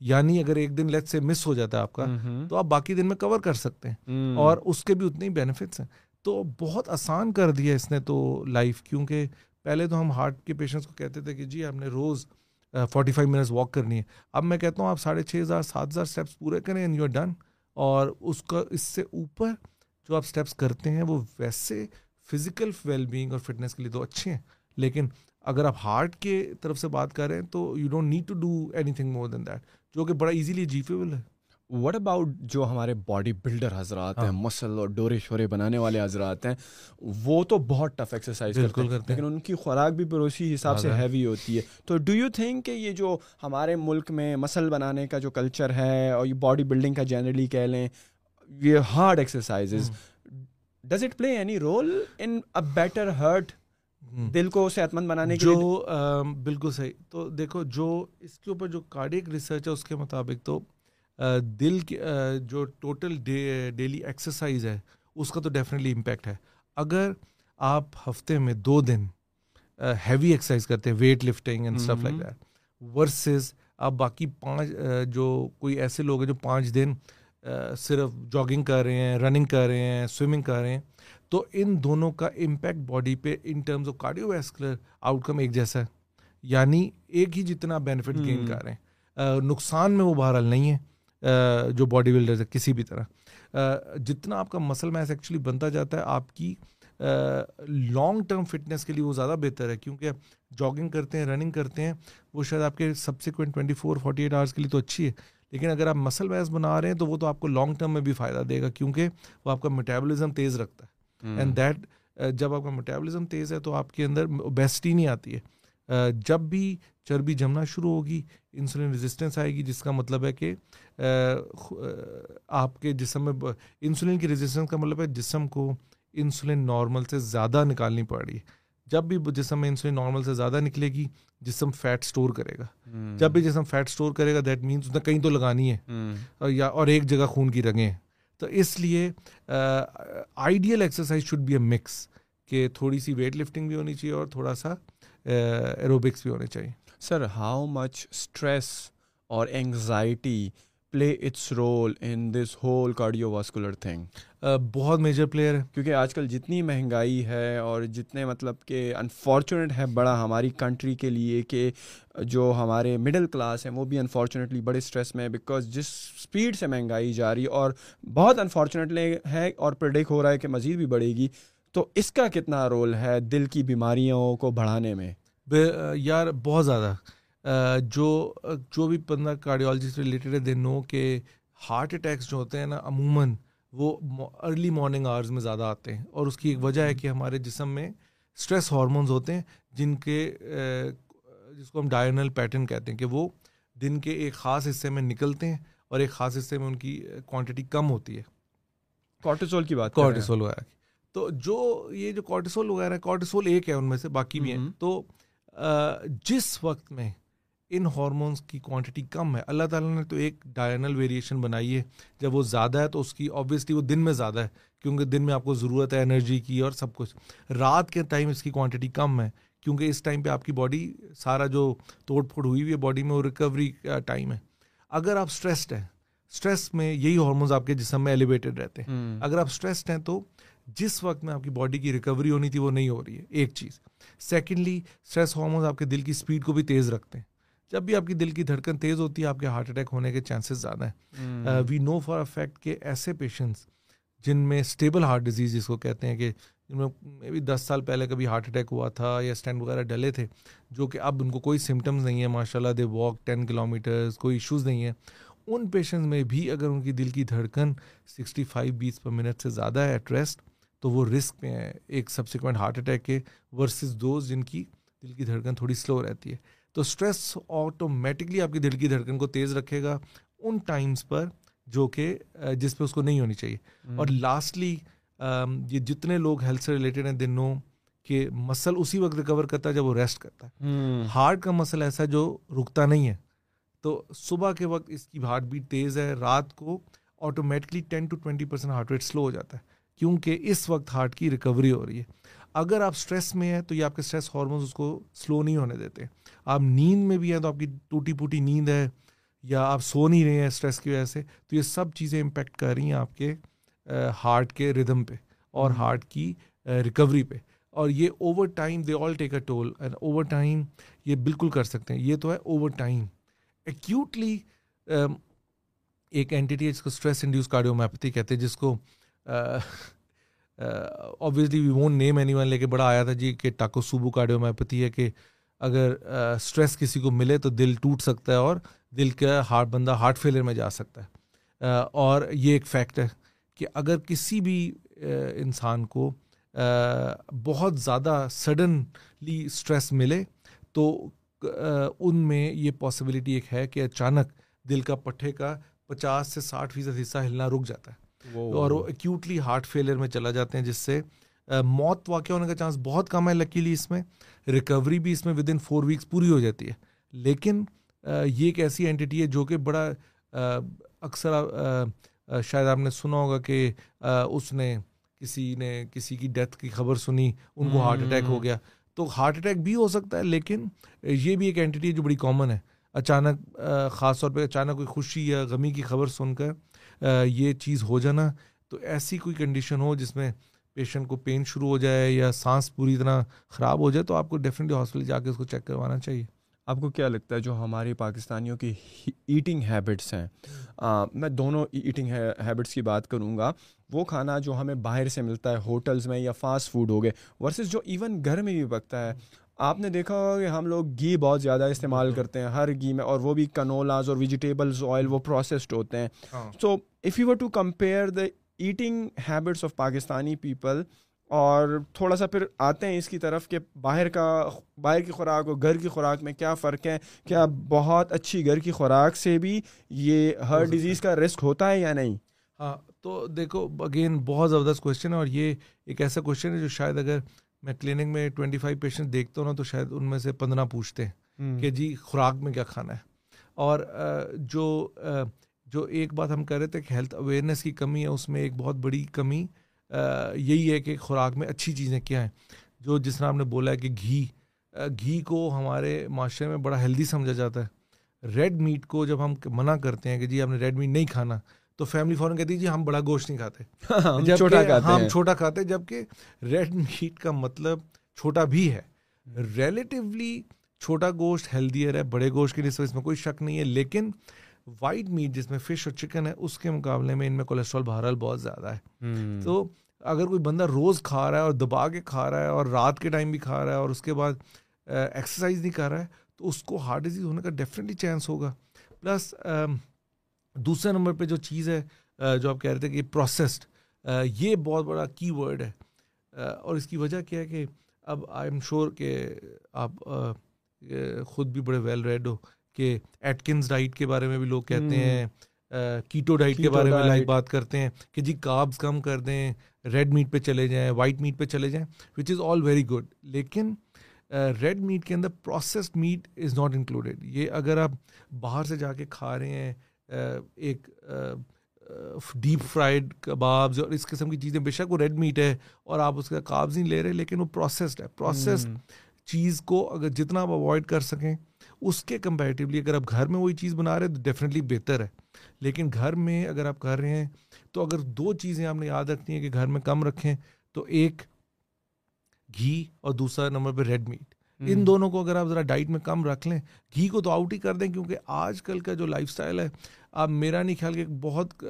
یعنی اگر ایک دن لیٹ سے مس ہو جاتا ہے آپ کا تو آپ باقی دن میں کور کر سکتے ہیں۔ اور اس کے بھی اتنے ہی بینیفٹس ہیں۔ تو بہت آسان کر دیا اس نے تو لائف کیونکہ پہلے تو ہم ہارٹ کے پیشنٹس کو کہتے تھے کہ جی آپ نے روز فورٹی فائیو منٹس واک کرنی ہے۔ اب میں کہتا ہوں آپ ساڑھے چھ ہزار سات ہزار اسٹیپس پورے کریں اینڈ یو آر ڈن اور اس کا اس سے اوپر جو آپ اسٹیپس کرتے ہیں وہ ویسے فزیکل ویل بینگ اور فٹنس کے لیے تو اچھے ہیں۔ لیکن اگر آپ ہارٹ کے طرف سے بات کر رہے ہیں تو you don't need to do anything more than that جو کہ بڑا ایزیلی جیفیبل ہے۔ وٹ اباؤٹ جو ہمارے باڈی بلڈر حضرات ہیں مسل اور ڈورے شورے بنانے والے حضرات ہیں وہ تو بہت ٹف ایکسرسائز کرتے ہیں۔ لیکن ان کی خوراک بھی پروسی حساب سے ہیوی ہوتی ہے۔ تو ڈو یو تھنک کہ یہ جو ہمارے ملک میں مسل بنانے کا جو کلچر ہے اور یہ باڈی بلڈنگ کا جنرلی کہہ لیں یہ hard exercise does it play any role in a better heart دل کو صحت مند بنانے کے جو بالکل صحیح۔ تو دیکھو جو اس کے اوپر جو کارڈیک ریسرچ ہے اس کے مطابق تو دل کی جو ٹوٹل ڈیلی ایکسرسائز ہے اس کا تو ڈیفینیٹلی امپیکٹ ہے۔ اگر آپ ہفتے میں دو دن ہیوی ایکسرسائز کرتے ہیں weight lifting and stuff like that versus آپ باقی پانچ جو کوئی ایسے لوگ ہیں جو پانچ دن صرف جاگنگ کر رہے ہیں رننگ کر رہے ہیں سوئمنگ کر رہے ہیں تو ان دونوں کا امپیکٹ باڈی پہ in terms of cardiovascular outcome ایک جیسا ہے۔ یعنی ایک ہی جتنا بینیفٹ گین کر رہے ہیں۔ نقصان میں وہ بہرحال نہیں ہے۔ جو باڈی بلڈر ہے کسی بھی طرح۔ جتنا آپ کا مسل میس ایکچولی بنتا جاتا ہے آپ کی لانگ ٹرم فٹنس کے لیے وہ زیادہ بہتر ہے۔ کیونکہ جاگنگ کرتے ہیں رننگ کرتے ہیں وہ شاید آپ کے subsequent twenty four forty eight hours کے لیے تو اچھی ہے۔ لیکن اگر آپ مسل ویس بنا رہے ہیں تو وہ تو آپ کو لانگ ٹرم میں بھی فائدہ دے گا کیونکہ وہ آپ کا میٹابولزم تیز رکھتا ہے۔ اینڈ دیٹ جب آپ کا میٹابلزم تیز ہے تو آپ کے اندر بیسٹی نہیں آتی ہے۔ جب بھی چربی جمنا شروع ہوگی انسولین ریزسٹنس آئے گی جس کا مطلب ہے کہ آپ کے جسم میں انسولین کی ریزسٹنس کا مطلب ہے جسم کو انسولین نارمل سے زیادہ نکالنی پڑ رہی ہے۔ جب بھی جسم میں انسولین نارمل سے زیادہ نکلے گی جسم فیٹ اسٹور کرے گا۔ جب بھی جسم فیٹ اسٹور کرے گا دیٹ مینس اس نے کہیں تو لگانی ہے۔ یا اور ایک جگہ خون کی رگیں۔ تو اس لیے ideal exercise should be a mix کہ تھوڑی سی ویٹ لفٹنگ بھی ہونی چاہیے اور تھوڑا سا ایروبکس بھی ہونے چاہیے۔ سر ہاؤ مچ اسٹریس اور anxiety play its role in this whole cardiovascular thing بہت میجر پلیئر ہے۔ کیونکہ آج کل جتنی مہنگائی ہے اور جتنے مطلب کہ انفارچونیٹ ہے بڑا ہماری کنٹری کے لیے کہ جو ہمارے مڈل کلاس ہیں وہ بھی انفارچونیٹلی بڑے اسٹریس میں بیکاز جس اسپیڈ سے مہنگائی جا رہی اور بہت انفارچونیٹلی ہے اور پرڈکٹ ہو رہا ہے کہ مزید بھی بڑھے گی تو اس کا کتنا رول ہے دل کی بیماریوں کو بڑھانے میں؟ یار بہت زیادہ۔ جو جو بھی بندہ کارڈیولوجی سے ریلیٹڈ ہے دے نو کہ ہارٹ اٹیکس جو ہوتے ہیں نا عموماً وہ ارلی مارننگ آورز میں زیادہ آتے ہیں۔ اور اس کی ایک وجہ ہے کہ ہمارے جسم میں اسٹریس ہارمونز ہوتے ہیں جن کے جس کو ہم ڈائرنل پیٹرن کہتے ہیں کہ وہ دن کے ایک خاص حصے میں نکلتے ہیں اور ایک خاص حصے میں ان کی کوانٹٹی کم ہوتی ہے۔ کارٹیسول کی بات کارٹیسول وغیرہ کی۔ تو جو یہ جو کارٹیسول وغیرہ کارٹیسول ایک ہے ان میں سے باقی بھی ہیں۔ تو جس وقت میں ان ہارمونس کی کوانٹٹی کم ہے۔ اللہ تعالیٰ نے تو ایک ڈائنل ویریشن بنائی ہے۔ جب وہ زیادہ ہے تو اس کی آبویسلی وہ دن میں زیادہ ہے کیونکہ دن میں آپ کو ضرورت ہے انرجی کی اور سب کچھ۔ رات کے ٹائم اس کی کوانٹٹی کم ہے کیونکہ اس ٹائم پہ آپ کی باڈی سارا جو توڑ پھوڑ ہوئی ہوئی ہے باڈی میں وہ ریکوری کا ٹائم ہے۔ اگر آپ اسٹریسڈ ہیں اسٹریس میں یہی ہارمونس آپ کے جسم میں ایلیویٹڈ رہتے ہیں۔ اگر آپ اسٹریسڈ ہیں تو جس وقت میں آپ کی باڈی کی ریکوری ہونی تھی وہ نہیں ہو رہی ہے ایک چیز۔ سیکنڈلی اسٹریس ہارمونس آپ کے دل کی اسپیڈ کو بھی تیز رکھتے ہیں۔ جب بھی آپ کی دل کی دھڑکن تیز ہوتی ہے آپ کے ہارٹ اٹیک ہونے کے چانسز زیادہ ہیں۔ وی نو فار افیکٹ کہ ایسے پیشنٹس جن میں اسٹیبل ہارٹ ڈیزیز جس کو کہتے ہیں کہ جن میں بی دس سال پہلے کبھی ہارٹ اٹیک ہوا تھا یا اسٹینڈ وغیرہ ڈلے تھے جو کہ اب ان کو کوئی سمٹمز نہیں ہے ماشاء اللہ they walk ten kilo matters کوئی ایشوز نہیں ہے ان پیشنٹس میں بھی اگر ان کی دل کی دھڑکن sixty five beats per minute سے زیادہ ہے ایٹ ریسٹ تو وہ رسک میں ہے۔ ایک سبسیکوینٹ ہارٹ اٹیک کے ورسز دوز جن کی دل کی دھڑکن تھوڑی سلو رہتی ہے۔ تو اسٹریس آٹومیٹکلی آپ کی دل کی دھڑکن کو تیز رکھے گا ان ٹائمس پر جو کہ جس پہ اس کو نہیں ہونی چاہیے۔ اور لاسٹلی یہ جتنے لوگ ہیلتھ سے ریلیٹڈ ہیں دن نو کہ مسل اسی وقت ریکور کرتا ہے جب وہ ریسٹ کرتا ہے۔ ہارٹ کا مسل ایسا جو رکتا نہیں ہے۔ تو صبح کے وقت اس کی ہارٹ بیٹ تیز ہے رات کو automatically ten to twenty percent heart rate slow ہو جاتا ہے۔ کیونکہ اس وقت ہارٹ کی ریکوری ہو رہی ہے۔ اگر آپ اسٹریس میں ہیں تو یہ آپ کے اسٹریس ہارمونس اس کو سلو نہیں ہونے دیتے۔ آپ نیند میں بھی ہیں تو آپ کی ٹوٹی پوٹی نیند ہے یا آپ سو نہیں رہے ہیں اسٹریس کی وجہ سے تو یہ سب چیزیں امپیکٹ کر رہی ہیں آپ کے ہارٹ کے ردم پہ اور ہارٹ کی ریکوری پہ۔ اور یہ over time they all take a toll and over time یہ بالکل کر سکتے ہیں۔ یہ تو ہے اوور ٹائم ایکیوٹلی ایک اینٹی ہے جس کو اسٹریس انڈیوس کارڈیومیپتھی کہتے ہیں جس کو obviously we won't name any one لے کے بڑا آیا تھا جی کہ ٹاکو سوبو کارڈیومیپتھی ہے کہ اگر اسٹریس کسی کو ملے تو دل ٹوٹ سکتا ہے اور دل کا ہارٹ بندہ ہارٹ فیلئر میں جا سکتا ہے اور یہ ایک فیکٹ ہے کہ اگر کسی بھی انسان کو بہت زیادہ سڈنلی اسٹریس ملے تو ان میں یہ پاسبلٹی ایک ہے کہ اچانک دل کا پٹھے کا پچاس سے ساٹھ فیصد حصہ ہلنا رک جاتا ہے اور وہ ایکیوٹلی ہارٹ فیلئر میں چلا جاتے ہیں جس سے موت واقع ہونے کا چانس بہت کم ہے لکیلی اس میں ریکوری بھی اس میں ود ان فور ویکس پوری ہو جاتی ہے۔ لیکن یہ ایک ایسی اینٹی ہے جو کہ بڑا اکثر شاید آپ نے سنا ہوگا کہ اس نے کسی نے کسی کی ڈیتھ کی خبر سنی ان کو ہارٹ اٹیک ہو گیا۔ تو ہارٹ اٹیک بھی ہو سکتا ہے لیکن یہ بھی ایک اینٹی ہے جو بڑی کامن ہے۔ اچانک خاص طور پہ اچانک کوئی خوشی یا غمی کی خبر سن کر یہ چیز ہو جانا، تو ایسی کوئی کنڈیشن ہو جس میں پیشنٹ کو پین شروع ہو جائے یا سانس پوری طرح خراب ہو جائے، تو آپ کو ڈیفینیٹلی ہاسپٹل جا کے اس کو چیک کروانا چاہیے۔ آپ کو کیا لگتا ہے جو ہماری پاکستانیوں کی ایٹنگ ہیبٹس ہیں؟ میں دونوں ایٹنگ ہیبٹس کی بات کروں گا۔ وہ کھانا جو ہمیں باہر سے ملتا ہے ہوٹلز میں یا فاسٹ فوڈ ہو گئے ورسز جو ایون گھر میں بھی پکتا ہے آپ نے دیکھا ہوگا کہ ہم لوگ گھی بہت زیادہ استعمال کرتے ہیں ہر گھی میں اور وہ بھی کنولاز اور ویجیٹیبلز آئل وہ پروسیسڈ ہوتے ہیں۔ So if you were to compare the eating habits of Pakistani people اور تھوڑا سا پھر آتے ہیں اس کی طرف کہ باہر کا باہر کی خوراک اور گھر کی خوراک میں کیا فرق ہے کیا بہت اچھی گھر کی خوراک سے بھی یہ ہر ڈیزیز کا رسک ہوتا ہے یا نہیں؟ ہاں تو دیکھو اگین بہت زبردست کوشچن ہے اور یہ ایک ایسا کوشچن ہے جو شاید اگر میں کلینک میں ٹوینٹی فائیو پیشنٹ دیکھتا ہوں نا تو شاید ان میں سے پندرہ پوچھتے ہیں کہ جی خوراک میں کیا کھانا ہے۔ اور جو جو ایک بات ہم کہہ رہے تھے کہ ہیلتھ اویئرنیس کی کمی ہے اس میں ایک بہت بڑی کمی یہی ہے کہ خوراک میں اچھی چیزیں کیا ہیں۔ جو جس طرح آپ نے بولا ہے کہ گھی گھی کو ہمارے معاشرے میں بڑا ہیلدی سمجھا جاتا ہے۔ ریڈ میٹ کو جب ہم منع کرتے ہیں کہ جی آپ نے ریڈ میٹ نہیں کھانا تو فیملی فوراً کہتی ہے جی ہم بڑا گوشت نہیں کھاتے۔ ہم چھوٹا کھاتے جبکہ ریڈ میٹ کا مطلب چھوٹا بھی ہے۔ ریلیٹیولی چھوٹا گوشت ہیلدیئر ہے بڑے گوشت کے لیے اس میں کوئی شک نہیں ہے لیکن وائٹ میٹ جس میں فش اور چکن ہے اس کے مقابلے میں ان میں کولیسٹرول بہرحال بہت زیادہ ہے۔ تو اگر کوئی بندہ روز کھا رہا ہے اور دبا کے کھا رہا ہے اور رات کے ٹائم بھی کھا رہا ہے اور اس کے بعد ایکسرسائز نہیں کر رہا ہے تو اس کو ہارٹ ڈیزیز ہونے کا ڈیفینیٹلی چانس ہوگا۔ پلس دوسرے نمبر پہ جو چیز ہے جو آپ کہہ رہے تھے کہ پروسیسڈ یہ بہت بڑا کی ورڈ ہے۔ اور اس کی وجہ کیا ہے کہ اب آئی ایم شیور کہ آپ خود بھی بڑے ویل ریڈ ہو کہ ایٹکنز ڈائٹ کے بارے میں بھی لوگ کہتے ہیں کیٹو ڈائٹ کے بارے میں لائک بات کرتے ہیں کہ جی کابز کم کر دیں ریڈ میٹ پہ چلے جائیں وائٹ میٹ پہ چلے جائیں which is all very good لیکن ریڈ میٹ کے اندر processed meat is not included یہ اگر آپ باہر سے جا کے کھا رہے ہیں ایک ڈیپ فرائڈ کبابز اور اس قسم کی چیزیں بے شک وہ ریڈ میٹ ہے اور آپ اس کا کابز نہیں لے رہے لیکن وہ پروسیسڈ ہے۔ پروسیسڈ چیز کو اگر جتنا آپ اوائڈ کر سکیں اس کے کمپیریٹیولی اگر آپ گھر میں وہی چیز بنا رہے ہیں تو ڈیفینیٹلی بہتر ہے۔ لیکن گھر میں اگر آپ کر رہے ہیں تو اگر دو چیزیں آپ نے یاد رکھنی ہے کہ گھر میں کم رکھیں تو ایک گھی اور دوسرا نمبر پہ ریڈ میٹ ان دونوں کو اگر آپ ذرا ڈائٹ میں کم رکھ لیں گھی کو تو آؤٹ ہی کر دیں کیونکہ آج کل کا جو لائف اسٹائل ہے اب میرا نہیں خیال کہ بہت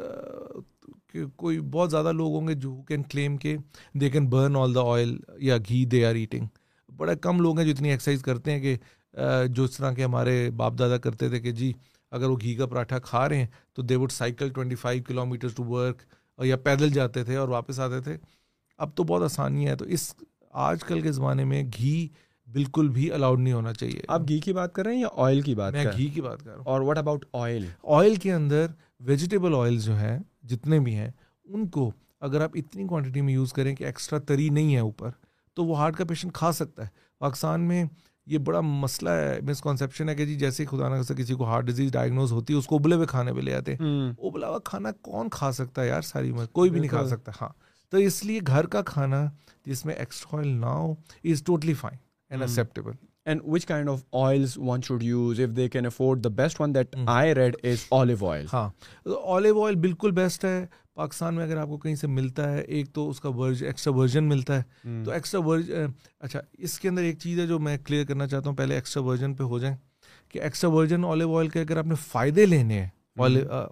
کوئی بہت زیادہ لوگ ہوں گے جو کین کلیم کہ they can burn all the oil یا گھی دے آر ایٹنگ بڑے کم لوگ ہیں جو اتنی ایکسرسائز کرتے ہیں کہ جو اس طرح کے ہمارے باپ دادا کرتے تھے کہ جی اگر وہ گھی کا پراٹھا کھا رہے ہیں تو they would cycle twenty five kilometre to work یا پیدل جاتے تھے اور واپس آتے تھے. اب تو بہت آسانی ہے. تو اس آج کل کے زمانے میں گھی بالکل بھی الاؤڈ نہیں ہونا چاہیے۔ آپ گھی کی بات کر رہے ہیں یا آئل کی بات میں گھی کی بات کر رہا ہوں۔ اور واٹ اباؤٹ آئل آئل کے اندر ویجیٹیبل آئل جو ہیں جتنے بھی ہیں ان کو اگر آپ اتنی کوانٹٹی میں یوز کریں کہ ایکسٹرا تری نہیں ہے اوپر تو وہ ہارٹ کا پیشنٹ کھا سکتا ہے۔ پاکستان میں یہ بڑا مسئلہ ہے مسکنسیپشن ہے کہ جی جیسے خدا نہ کسی کو ہارٹ ڈیزیز ڈائگنوز ہوتی ہے اس کو ابلے ہوئے کھانے پہ لے آتے ہیں۔ ابلا ہوا کھانا کون کھا سکتا ہے یار ساری عمر کوئی بھی نہیں کھا سکتا۔ ہاں۔ تو اس لیے گھر کا کھانا جس میں ایکسٹرا آئل نہ ہو is totally fine and acceptable and which kind of oils one should use if they can afford the best one that I read is olive oil ہاں آلیو آئل بالکل بیسٹ ہے۔ پاکستان میں اگر آپ کو کہیں سے ملتا ہے ایک تو اس کا ورژ ایکسٹرا ورژن ملتا ہے۔ تو ایکسٹرا ورژ اچھا اس کے اندر ایک چیز ہے جو میں کلیئر کرنا چاہتا ہوں۔ پہلے ایکسٹرا ورژن پہ ہو جائیں۔ کہ ایکسٹرا ورژن آلیو آئل کے اگر آپ نے فائدے لینے ہیں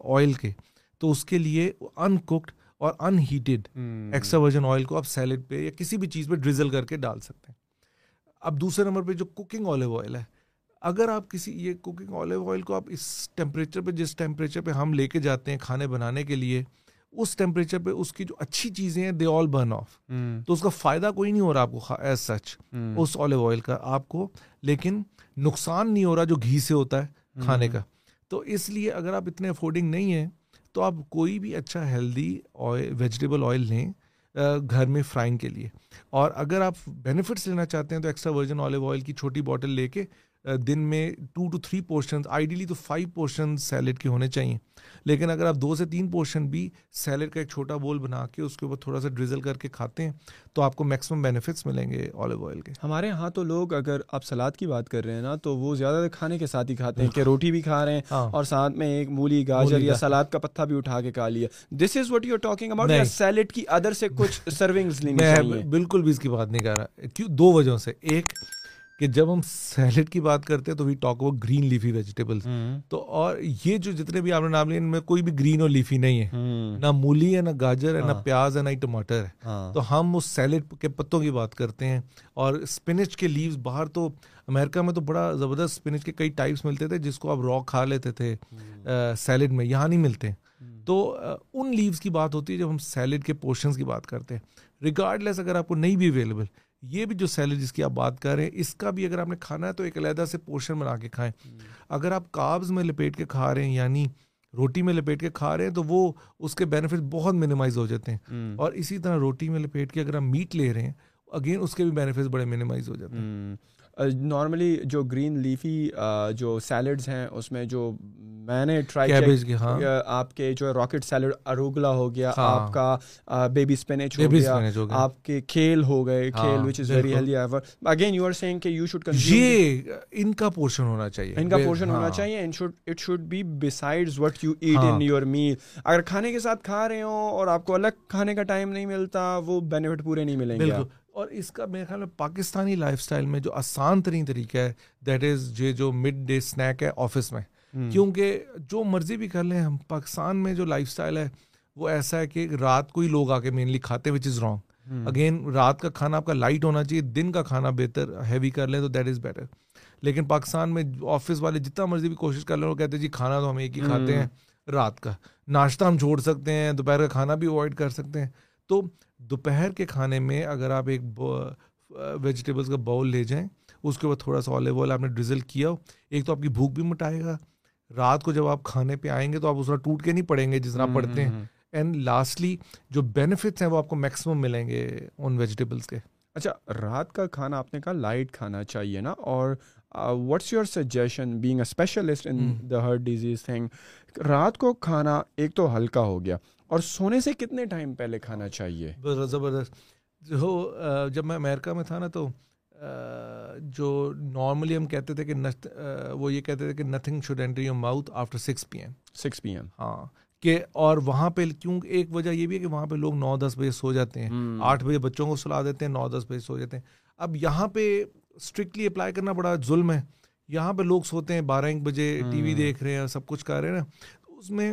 آئل کے تو اس کے لیے ان کوکڈ اور unheated extra virgin oil کو آپ سیلڈ پہ یا کسی بھی چیز پہ ڈریزل کر کے ڈال سکتے ہیں۔ اب دوسرے نمبر پہ جو کوکنگ آلیو آئل ہے اگر آپ کسی یہ کوکنگ آلیو آئل کو آپ اس ٹیمپریچر پہ جس ٹیمپریچر پہ ہم لے کے جاتے ہیں کھانے بنانے کے لیے اس ٹیمپریچر پہ اس کی جو اچھی چیزیں ہیں دے آل برن آف تو اس کا فائدہ کوئی نہیں ہو رہا آپ کو ایز سچ اس آلیو آئل کا آپ کو لیکن نقصان نہیں ہو رہا جو گھی سے ہوتا ہے کھانے کا۔ تو اس لیے اگر آپ اتنے افورڈنگ نہیں ہیں تو آپ کوئی بھی اچھا ہیلدی آئل ویجیٹیبل آئل لیں۔ گھر میں فرائنگ کے لیے۔ اور اگر آپ بینیفٹس لینا چاہتے ہیں تو ایکسٹرا ورجن آلیو آئل کی چھوٹی باٹل لے کے دن میں two two three portions ideally تو فائیو پورشن سیلڈ کے ہونے چاہیے۔ لیکن اگر آپ دو سے تین پورشن بھی سیلڈ کا ایک چھوٹا بول بنا کے اس کے اوپر تھوڑا سا ڈریزل کر کے کھاتے ہیں تو آپ کو میکسیمم بینیفٹس ملیں گے آلیو آئل کے۔ ہمارے یہاں تو لوگ اگر آپ سلاد کی بات کر رہے ہیں نا تو وہ زیادہ تر کھانے کے ساتھ ہی کھاتے ہیں کہ روٹی بھی کھا رہے ہیں ہاں۔ اور ساتھ میں ایک مولی گاجر یا سلاد کا پتہ بھی اٹھا کے کھا لیا۔ This is what you talking about salad کی ادر سے کچھ سرونگز بالکل بھی اس کی بات نہیں کر رہا۔ کیوں؟ دو وجہوں سے۔ ایک کہ جب ہم سیلڈ کی بات کرتے ہیں تو we talk about green leafy vegetable تو اور یہ جو جتنے بھی آپ نے نام لیے ان میں کوئی بھی گرین اور لیفی نہیں ہے۔ نہ مولی ہے نہ گاجر ہے نہ ہاں۔ پیاز ہے نہ ہی ٹماٹر ہے۔ ہاں۔ تو ہم اس سیلڈ کے پتوں کی بات کرتے ہیں۔ اور اسپنچ کے لیوز باہر تو امیرکا میں تو بڑا زبردست اسپنچ کے کئی ٹائپس ملتے تھے جس کو آپ را کھا لیتے تھے سیلڈ میں۔ یہاں نہیں ملتے۔ تو ان لیوز کی بات ہوتی ہے جب ہم سیلڈ کے پورشنس کی بات کرتے ہیں۔ ریگارڈ لیس اگر آپ کو نہیں بھی اویلیبل یہ بھی جو سیلڈ جس کی آپ بات کر رہے ہیں اس کا بھی اگر آپ نے کھانا ہے تو ایک علیحدہ سے پورشن بنا کے کھائیں۔ اگر آپ کابز میں لپیٹ کے کھا رہے ہیں یعنی روٹی میں لپیٹ کے کھا رہے ہیں تو وہ اس کے بینیفٹ بہت منیمائز ہو جاتے ہیں۔ اور اسی طرح روٹی میں لپیٹ کے اگر آپ میٹ لے رہے ہیں اگین اس کے بھی بینیفٹس بڑے منیمائز ہو جاتے ہیں۔ نارملی جو گرین لیفی جو سیلڈز ہیں اس میں جو میں نے ٹرائی ہاں۔ آپ کے جو راکٹ سیلڈ اروگلا ہو گیا ہاں۔ آپ کا بیبی اسپینچ ہو گیا آپ کے کھیل ہو گئے کھیل which is very healthy again you are seeing کہ یو شوڈ یہ ان کا پورشن ہونا چاہیے۔ ان کا پورشن ہونا ہاں۔ چاہیے and should it should be besides what you eat in your meal اگر کھانے کے ساتھ کھا رہے ہوں اور آپ کو الگ کھانے کا ٹائم نہیں ملتا وہ بینیفٹ پورے نہیں ملیں گے۔ اور اس کا میرے خیال میں پاکستانی لائف اسٹائل میں جو آسان ترین طریقہ ہے دیٹ از یہ جو مڈ ڈے اسنیک ہے آفس میں۔ کیونکہ جو مرضی بھی کر لیں ہم پاکستان میں جو لائف اسٹائل ہے وہ ایسا ہے کہ رات کو ہی لوگ آ کے مینلی کھاتے وچ از رانگ اگین رات کا کھانا آپ کا لائٹ ہونا چاہیے دن کا کھانا بہتر ہیوی کر لیں تو دیٹ از بیٹر لیکن پاکستان میں آفس والے جتنا مرضی بھی کوشش کر لیں وہ کہتے ہیں جی کھانا تو ہم ایک ہی کھاتے ہیں رات کا۔ ناشتہ ہم چھوڑ سکتے ہیں دوپہر کا کھانا بھی اوائڈ کر سکتے ہیں۔ تو دوپہر کے کھانے میں اگر آپ ایک ویجیٹیبلس کا باؤل لے جائیں اس کے بعد تھوڑا سا آلیو آئل آپ نے ڈرزل کیا ہو ایک تو آپ کی بھوک بھی مٹائے گا۔ رات کو جب آپ کھانے پہ آئیں گے تو آپ اس طرح ٹوٹ کے نہیں پڑیں گے جس طرح پڑھتے ہیں۔ اینڈ لاسٹلی جو بینیفٹس ہیں وہ آپ کو میکسیمم ملیں گے ان ویجیٹیبلس کے۔ اچھا رات کا کھانا آپ نے کہا لائٹ کھانا چاہیے نا اور what's your suggestion being a specialist in the heart disease thing رات کو کھانا ایک تو ہلکا ہو گیا۔ اور سونے سے کتنے ٹائم پہلے کھانا چاہیے؟ زبردست۔ جو جب میں امیرکا میں تھا نا تو جو نارملی ہم کہتے تھے کہ وہ یہ کہتے تھے کہ nothing should enter your mouth after six P M six P M ہاں کہ اور وہاں پہ کیوں ایک وجہ یہ بھی ہے کہ وہاں پہ لوگ نو دس بجے سو جاتے ہیں آٹھ بجے بچوں کو سلا دیتے ہیں نو دس بجے سو جاتے ہیں۔ اب یہاں پہ اسٹرکٹلی اپلائی کرنا بڑا ظلم ہے۔ یہاں پہ لوگ سوتے ہیں بارہ ایک بجے ٹی وی دیکھ رہے ہیں سب کچھ کر رہے ہیں نا۔ اس میں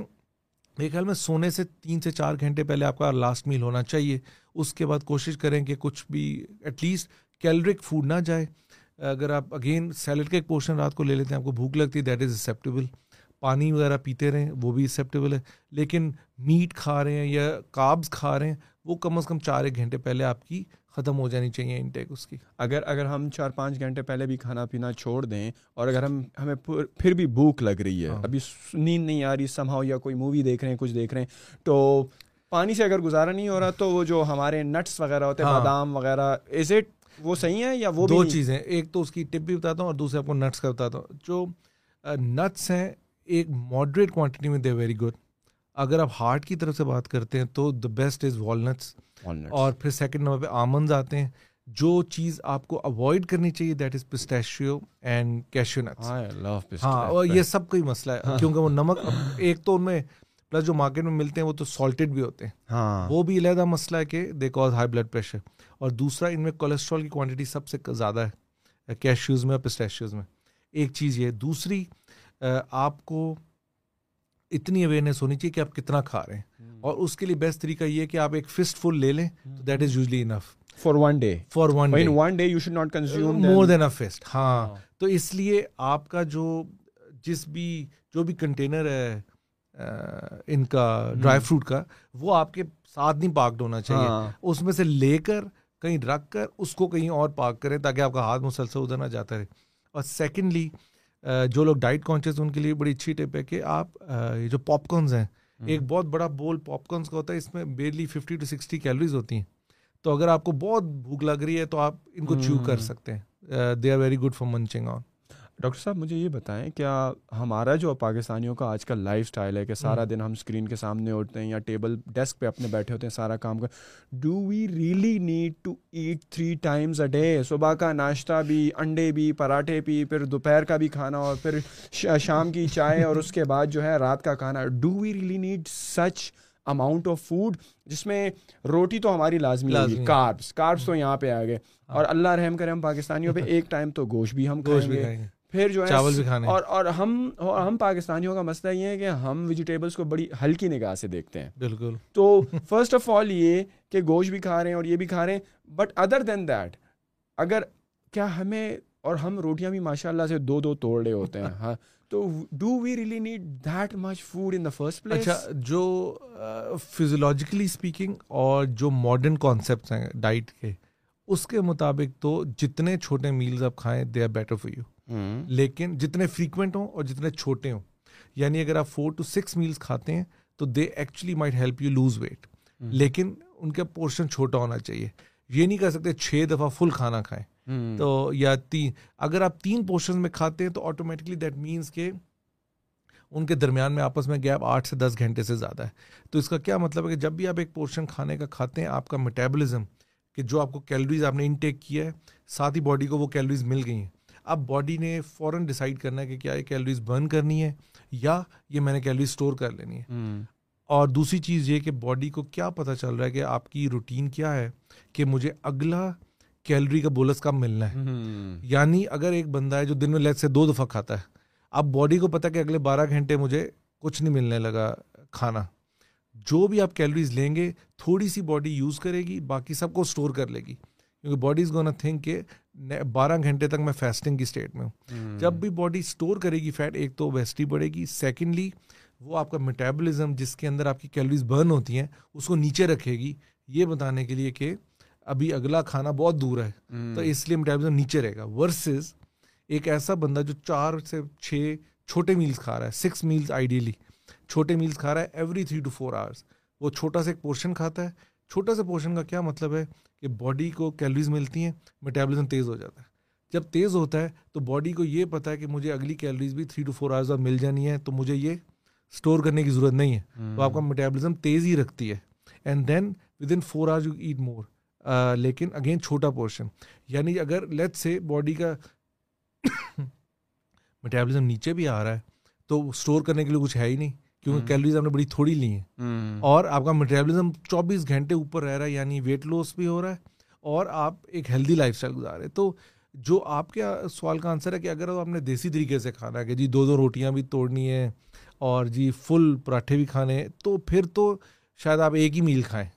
میرے خیال میں سونے سے تین سے چار گھنٹے پہلے آپ کا لاسٹ میل ہونا چاہیے۔ اس کے بعد کوشش کریں کہ کچھ بھی ایٹ لیسٹ کیلرک فوڈ نہ جائے۔ اگر آپ اگین سیلڈ کا ایک پورشن رات کو لے لیتے ہیں، آپ کو بھوک لگتی ہے دیٹ از ایکسیپٹیبل پانی وغیرہ پیتے رہیں، وہ بھی ایکسیپٹیبل ہے۔ لیکن میٹ کھا رہے ہیں یا کابز کھا رہے ہیں، وہ کم از کم چار ایک گھنٹے پہلے آپ کی ختم ہو جانی چاہیے انٹیک اس کی۔ اگر اگر ہم چار پانچ گھنٹے پہلے بھی کھانا پینا چھوڑ دیں اور اگر ہم ہمیں پھر بھی بھوک لگ رہی ہے ہاں۔ ابھی نیند نہیں آ رہی سمہاؤ یا کوئی مووی دیکھ رہے ہیں کچھ دیکھ رہے ہیں تو پانی سے اگر گزارا نہیں ہو رہا تو وہ جو ہمارے نٹس وغیرہ ہوتے ہیں ہاں۔ بادام وغیرہ از اٹ وہ صحیح ہے یا وہ دو چیزیں ایک تو اس کی ٹپ بھی بتاتا ہوں اور دوسرے آپ کو نٹس کا بتاتا ہوں۔ جو نٹس ہیں ایک ماڈریٹ کوانٹٹی میں دے ویری گڈ اگر آپ ہارٹ کی طرف سے بات کرتے ہیں تو دا بیسٹ از والنٹس اور پھر سیکنڈ نمبر پہ آمنز آتے ہیں۔ جو چیز آپ کو اوائڈ کرنی چاہیے that is pistachio and cashew nuts ہاں اور یہ سب کا ہی مسئلہ ہے۔ ہاں۔ کیونکہ وہ نمک ایک تو ان میں پلس جو مارکیٹ میں ملتے ہیں وہ تو سالٹیڈ بھی ہوتے ہیں۔ ہاں۔ وہ بھی علیحدہ مسئلہ ہے کہ they cause high blood pressure اور دوسرا ان میں کولیسٹرول کی کوانٹٹی سب سے زیادہ ہے کیشیوز میں اور پسٹیشیوز میں۔ ایک چیز یہ۔ دوسری آپ کو اتنی اویئرنیس ہونی چاہیے کہ آپ کتنا کھا رہے ہیں۔ اور اس کے لیے بیسٹ طریقہ یہ ہے کہ آپ ایک فسٹ فل لے لیں تو that is usually enough for one day for one day one day you should not consume more than a fist ہاں تو اس لیے آپ کا جو جس بھی جو بھی کنٹینر ہے ان کا ڈرائی فروٹ کا وہ آپ کے ساتھ نہیں پاکڈ ہونا چاہیے۔ ہاں۔ اس میں سے لے کر کہیں رکھ کر اس کو کہیں اور پاک کریں تاکہ آپ کا ہاتھ مسلسل ادھر نہ جاتا رہے۔ اور سیکنڈلی جو لوگ ڈائٹ کانشیس ان کے لیے بڑی اچھی ٹپ ہے کہ آپ یہ جو پاپ کارنز ہیں ایک بہت بڑا بول پاپ کارنس کا ہوتا ہے اس میں barely fifty to sixty calories ہوتی ہیں۔ تو اگر آپ کو بہت بھوک لگ رہی ہے تو آپ ان کو چیو کر سکتے ہیں۔ They are very good for munching on doctor صاحب مجھے یہ بتائیں کیا ہمارا جو پاکستانیوں کا آج کل لائف اسٹائل ہے کہ سارا دن ہم اسکرین کے سامنے اٹھتے ہیں یا ٹیبل ڈیسک پہ اپنے بیٹھے ہوتے ہیں سارا کام کر do we really need to eat three times a day صبح کا ناشتہ بھی انڈے بھی پراٹھے بھی پھر دوپہر کا بھی کھانا اور پھر شام کی چائے اور اس کے بعد جو ہے رات کا کھانا۔ Do we really need such amount of food جس میں روٹی تو ہماری لازمی لازمی کاربس کاربس تو یہاں پہ آ گئے۔ ہاں۔ اور اللہ رحم کرے ہم پاکستانیوں پہ ایک ٹائم تو گوشت بھی ہم گوشت بھی پھر جو ہے چاول بھی کھانے اور اور ہم ہم پاکستانیوں کا مسئلہ یہ ہے کہ ہم ویجیٹیبلس کو بڑی ہلکی نگاہ سے دیکھتے ہیں۔ بالکل۔ تو فرسٹ آف آل یہ کہ گوشت بھی کھا رہے ہیں اور یہ بھی کھا رہے ہیں۔ بٹ ادر دین دیٹ اگر کیا ہمیں اور ہم روٹیاں بھی ماشاء اللہ سے دو دو توڑ رہے ہوتے ہیں ہاں۔ تو do we really need that much food in the first place اچھا جو فزیولوجیکلی اسپیکنگ اور جو ماڈرن کانسیپٹس ہیں ڈائٹ کے اس کے مطابق تو جتنے چھوٹے میلز آپ کھائیں they are better for you لیکن جتنے فریکوینٹ ہوں اور جتنے چھوٹے ہوں یعنی اگر آپ فور ٹو سکس میلس کھاتے ہیں تو they actually might help you lose weight لیکن ان کا پورشن چھوٹا ہونا چاہیے۔ یہ نہیں کر سکتے چھ دفعہ فل کھانا کھائیں۔ تو یا تین اگر آپ تین پورشن میں کھاتے ہیں تو آٹومیٹکلی دیٹ مینس کہ ان کے درمیان میں آپس میں گیپ آٹھ سے دس گھنٹے سے زیادہ ہے۔ تو اس کا کیا مطلب ہے کہ جب بھی آپ ایک پورشن کھانے کا کھاتے ہیں آپ کا میٹیبلزم کہ جو آپ کو کیلریز آپ نے انٹیک کیا ہے ساتھ ہی باڈی کو وہ کیلریز مل گئی ہیں۔ اب باڈی نے فوراً ڈیسائڈ کرنا ہے کہ کیا یہ کیلریز برن کرنی ہے یا یہ میں نے کیلریز اسٹور کر لینی ہے اور دوسری چیز یہ کہ باڈی کو کیا پتہ چل رہا ہے کہ آپ کی روٹین کیا ہے کہ مجھے اگلا کیلری کا بولس کب ملنا ہے۔ یعنی اگر ایک بندہ ہے جو دن میں لیٹ سے دو دفعہ کھاتا ہے اب باڈی کو پتہ کہ اگلے بارہ گھنٹے مجھے کچھ نہیں ملنے لگا کھانا۔ جو بھی آپ کیلریز لیں گے تھوڑی سی باڈی یوز کرے گی باقی سب کو اسٹور کر لے گی۔ کیونکہ باڈی از گون تھنک کہ بارہ گھنٹے تک میں فاسٹنگ کی اسٹیٹ میں ہوں۔ جب بھی باڈی اسٹور کرے گی فیٹ ایک تو ویسٹی بڑھے گی۔ سیکنڈلی وہ آپ کا میٹابلزم جس کے اندر آپ کی کیلریز برن ہوتی ہیں اس کو نیچے رکھے گی۔ یہ بتانے کے لیے کہ ابھی اگلا کھانا بہت دور ہے تو اس لیے میٹابلزم نیچے رہے گا۔ ورسز ایک ایسا بندہ جو چار سے چھ چھوٹے میلس کھا رہا ہے سکس میلس آئیڈیلی چھوٹے میلس کھا رہا ہے every three to four hours وہ چھوٹا سا ایک پورشن کھاتا ہے چھوٹا سا پورشن کا کیا مطلب ہے کہ باڈی کو کیلریز ملتی ہیں میٹابلزم تیز ہو جاتا ہے۔ جب تیز ہوتا ہے تو باڈی کو یہ پتا ہے کہ مجھے اگلی کیلریز بھی تھری ٹو فور آورز میں مل جانی ہے تو مجھے یہ اسٹور کرنے کی ضرورت نہیں ہے۔ تو آپ کا میٹابلزم تیز ہی رکھتی ہے۔ And then with in four hours you eat more لیکن اگین چھوٹا پورشن۔ یعنی اگر لیٹ سے باڈی کا میٹابلزم نیچے بھی آ رہا ہے تو اسٹور کرنے کے لیے کچھ ہے ہی نہیں۔ کیونکہ کیلریز آپ نے بڑی تھوڑی لی ہیں۔ اور آپ کا میٹریبلزم چوبیس گھنٹے اوپر رہ رہا ہے یعنی ویٹ لاس بھی ہو رہا ہے اور آپ ایک ہیلدی لائف اسٹائل گزار رہے تو جو آپ کے سوال کا آنسر ہے کہ اگر آپ نے دیسی طریقے سے کھانا ہے کہ جی دو دو روٹیاں بھی توڑنی ہے اور جی فل پراٹھے بھی کھانے تو پھر تو شاید آپ ایک ہی میل کھائیں۔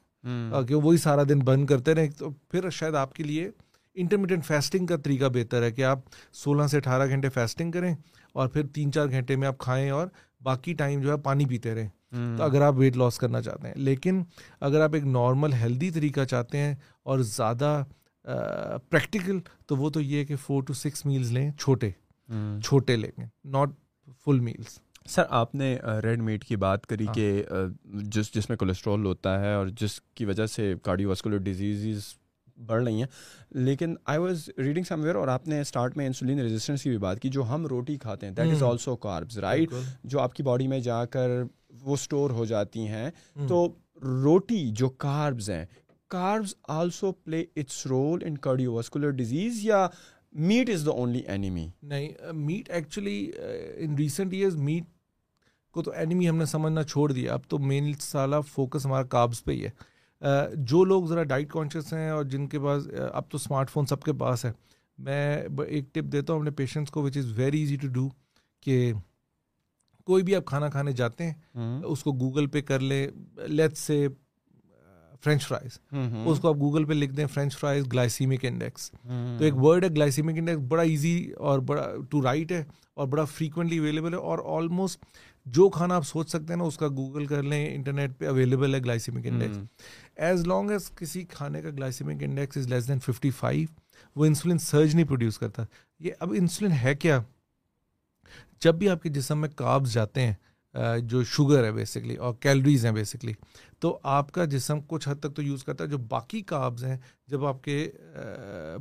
کہ وہی سارا دن بند کرتے رہیں۔ تو پھر شاید آپ کے لیے انٹرمیڈیٹ فیسٹنگ کا طریقہ بہتر ہے کہ آپ سولہ سے اٹھارہ گھنٹے فیسٹنگ کریں۔ اور پھر تین چار گھنٹے میں آپ کھائیں اور باقی ٹائم جو ہے پانی پیتے رہیں۔ تو اگر آپ ویٹ لاس کرنا چاہتے ہیں لیکن اگر آپ ایک نارمل ہیلدی طریقہ چاہتے ہیں اور زیادہ پریکٹیکل تو وہ تو یہ کہ فور ٹو سکس میلز لیں چھوٹے۔ چھوٹے لیں گے ناٹ فل میلس سر آپ نے ریڈ میٹ کی بات کری ہاں۔ کہ جس جس میں کولیسٹرول ہوتا ہے اور جس کی وجہ سے کارڈیو واسکولر ڈیزیز بڑھ رہی ہیں۔ لیکن I was reading somewhere اور آپ نے اسٹارٹ میں انسولین ریزسٹنس کی بھی بات کی جو ہم روٹی کھاتے ہیں that is also carbs right جو آپ کی باڈی میں جا کر وہ اسٹور ہو جاتی ہیں۔ تو روٹی جو کاربز ہیں carbs also play its role in cardiovascular disease یا meat is the only enemy نہیں meat actually in recent years meat کو تو اینیمی ہم نے سمجھنا چھوڑ دیا۔ اب تو مین سالہ فوکس ہمارا کابز پہ ہی ہے۔ جو لوگ ذرا ڈائٹ کانشیس ہیں اور جن کے پاس اب تو اسمارٹ فون سب کے پاس ہے میں ایک ٹپ دیتا ہوں اپنے پیشنٹس کو which is very easy to do کہ کوئی بھی آپ کھانا کھانے جاتے ہیں اس کو گوگل پہ کر لیں لیٹ سے فرینچ فرائز اس کو آپ گوگل پہ لکھ دیں فرینچ فرائز گلائسیمک انڈیکس تو ایک ورڈ ہے گلائسیمک انڈیکس بڑا ایزی اور بڑا ٹو رائٹ ہے اور بڑا فریکوینٹلی اویلیبل ہے اور آلموسٹ جو کھانا آپ سوچ سکتے ہیں نا اس کا گوگل کر لیں انٹرنیٹ پہ اویلیبل ہے glycemic index as long as کسی کھانے کا glycemic index is less than fifty five وہ انسولین سرج نہیں پروڈیوس کرتا۔ یہ اب انسولین ہے کیا؟ جب بھی آپ کے جسم میں کابز جاتے ہیں جو شوگر ہے بیسکلی اور کیلریز ہیں بیسکلی تو آپ کا جسم کچھ حد تک تو یوز کرتا ہے۔ جو باقی کابز ہیں، جب آپ کے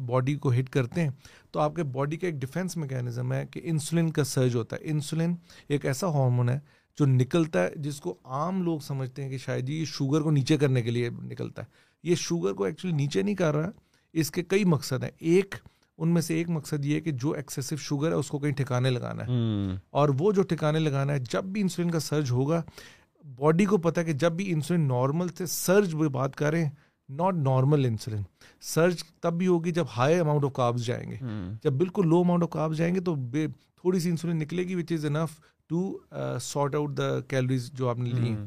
باڈی کو ہٹ کرتے ہیں، تو آپ کے باڈی کا ایک ڈیفینس میکینزم ہے کہ انسولین کا سرج ہوتا ہے۔ انسولین ایک ایسا ہارمون ہے جو نکلتا ہے جس کو عام لوگ سمجھتے ہیں کہ شاید یہ شوگر کو نیچے کرنے کے لیے نکلتا ہے۔ یہ شوگر کو ایکچولی نیچے نہیں کر رہا اس کے کئی مقصد ہیں۔ ایک ان میں سے ایک مقصد یہ ہے کہ جو ایکسیسو شوگر ہے اس کو کہیں ٹھکانے لگانا ہے۔ اور وہ جو ٹھکانے لگانا ہے جب بھی انسولین کا سرج ہوگا باڈی کو پتا ہے کہ جب بھی انسولین نارمل سے سرج بات کریں ناٹ نارمل انسولین سرج تب بھی ہوگی جب ہائی اماؤنٹ آف کابز جائیں گے۔ جب بالکل لو اماؤنٹ آف کابز جائیں گے تو تھوڑی سی انسولین نکلے گی which is enough to sort out the calories جو آپ نے لی ہیں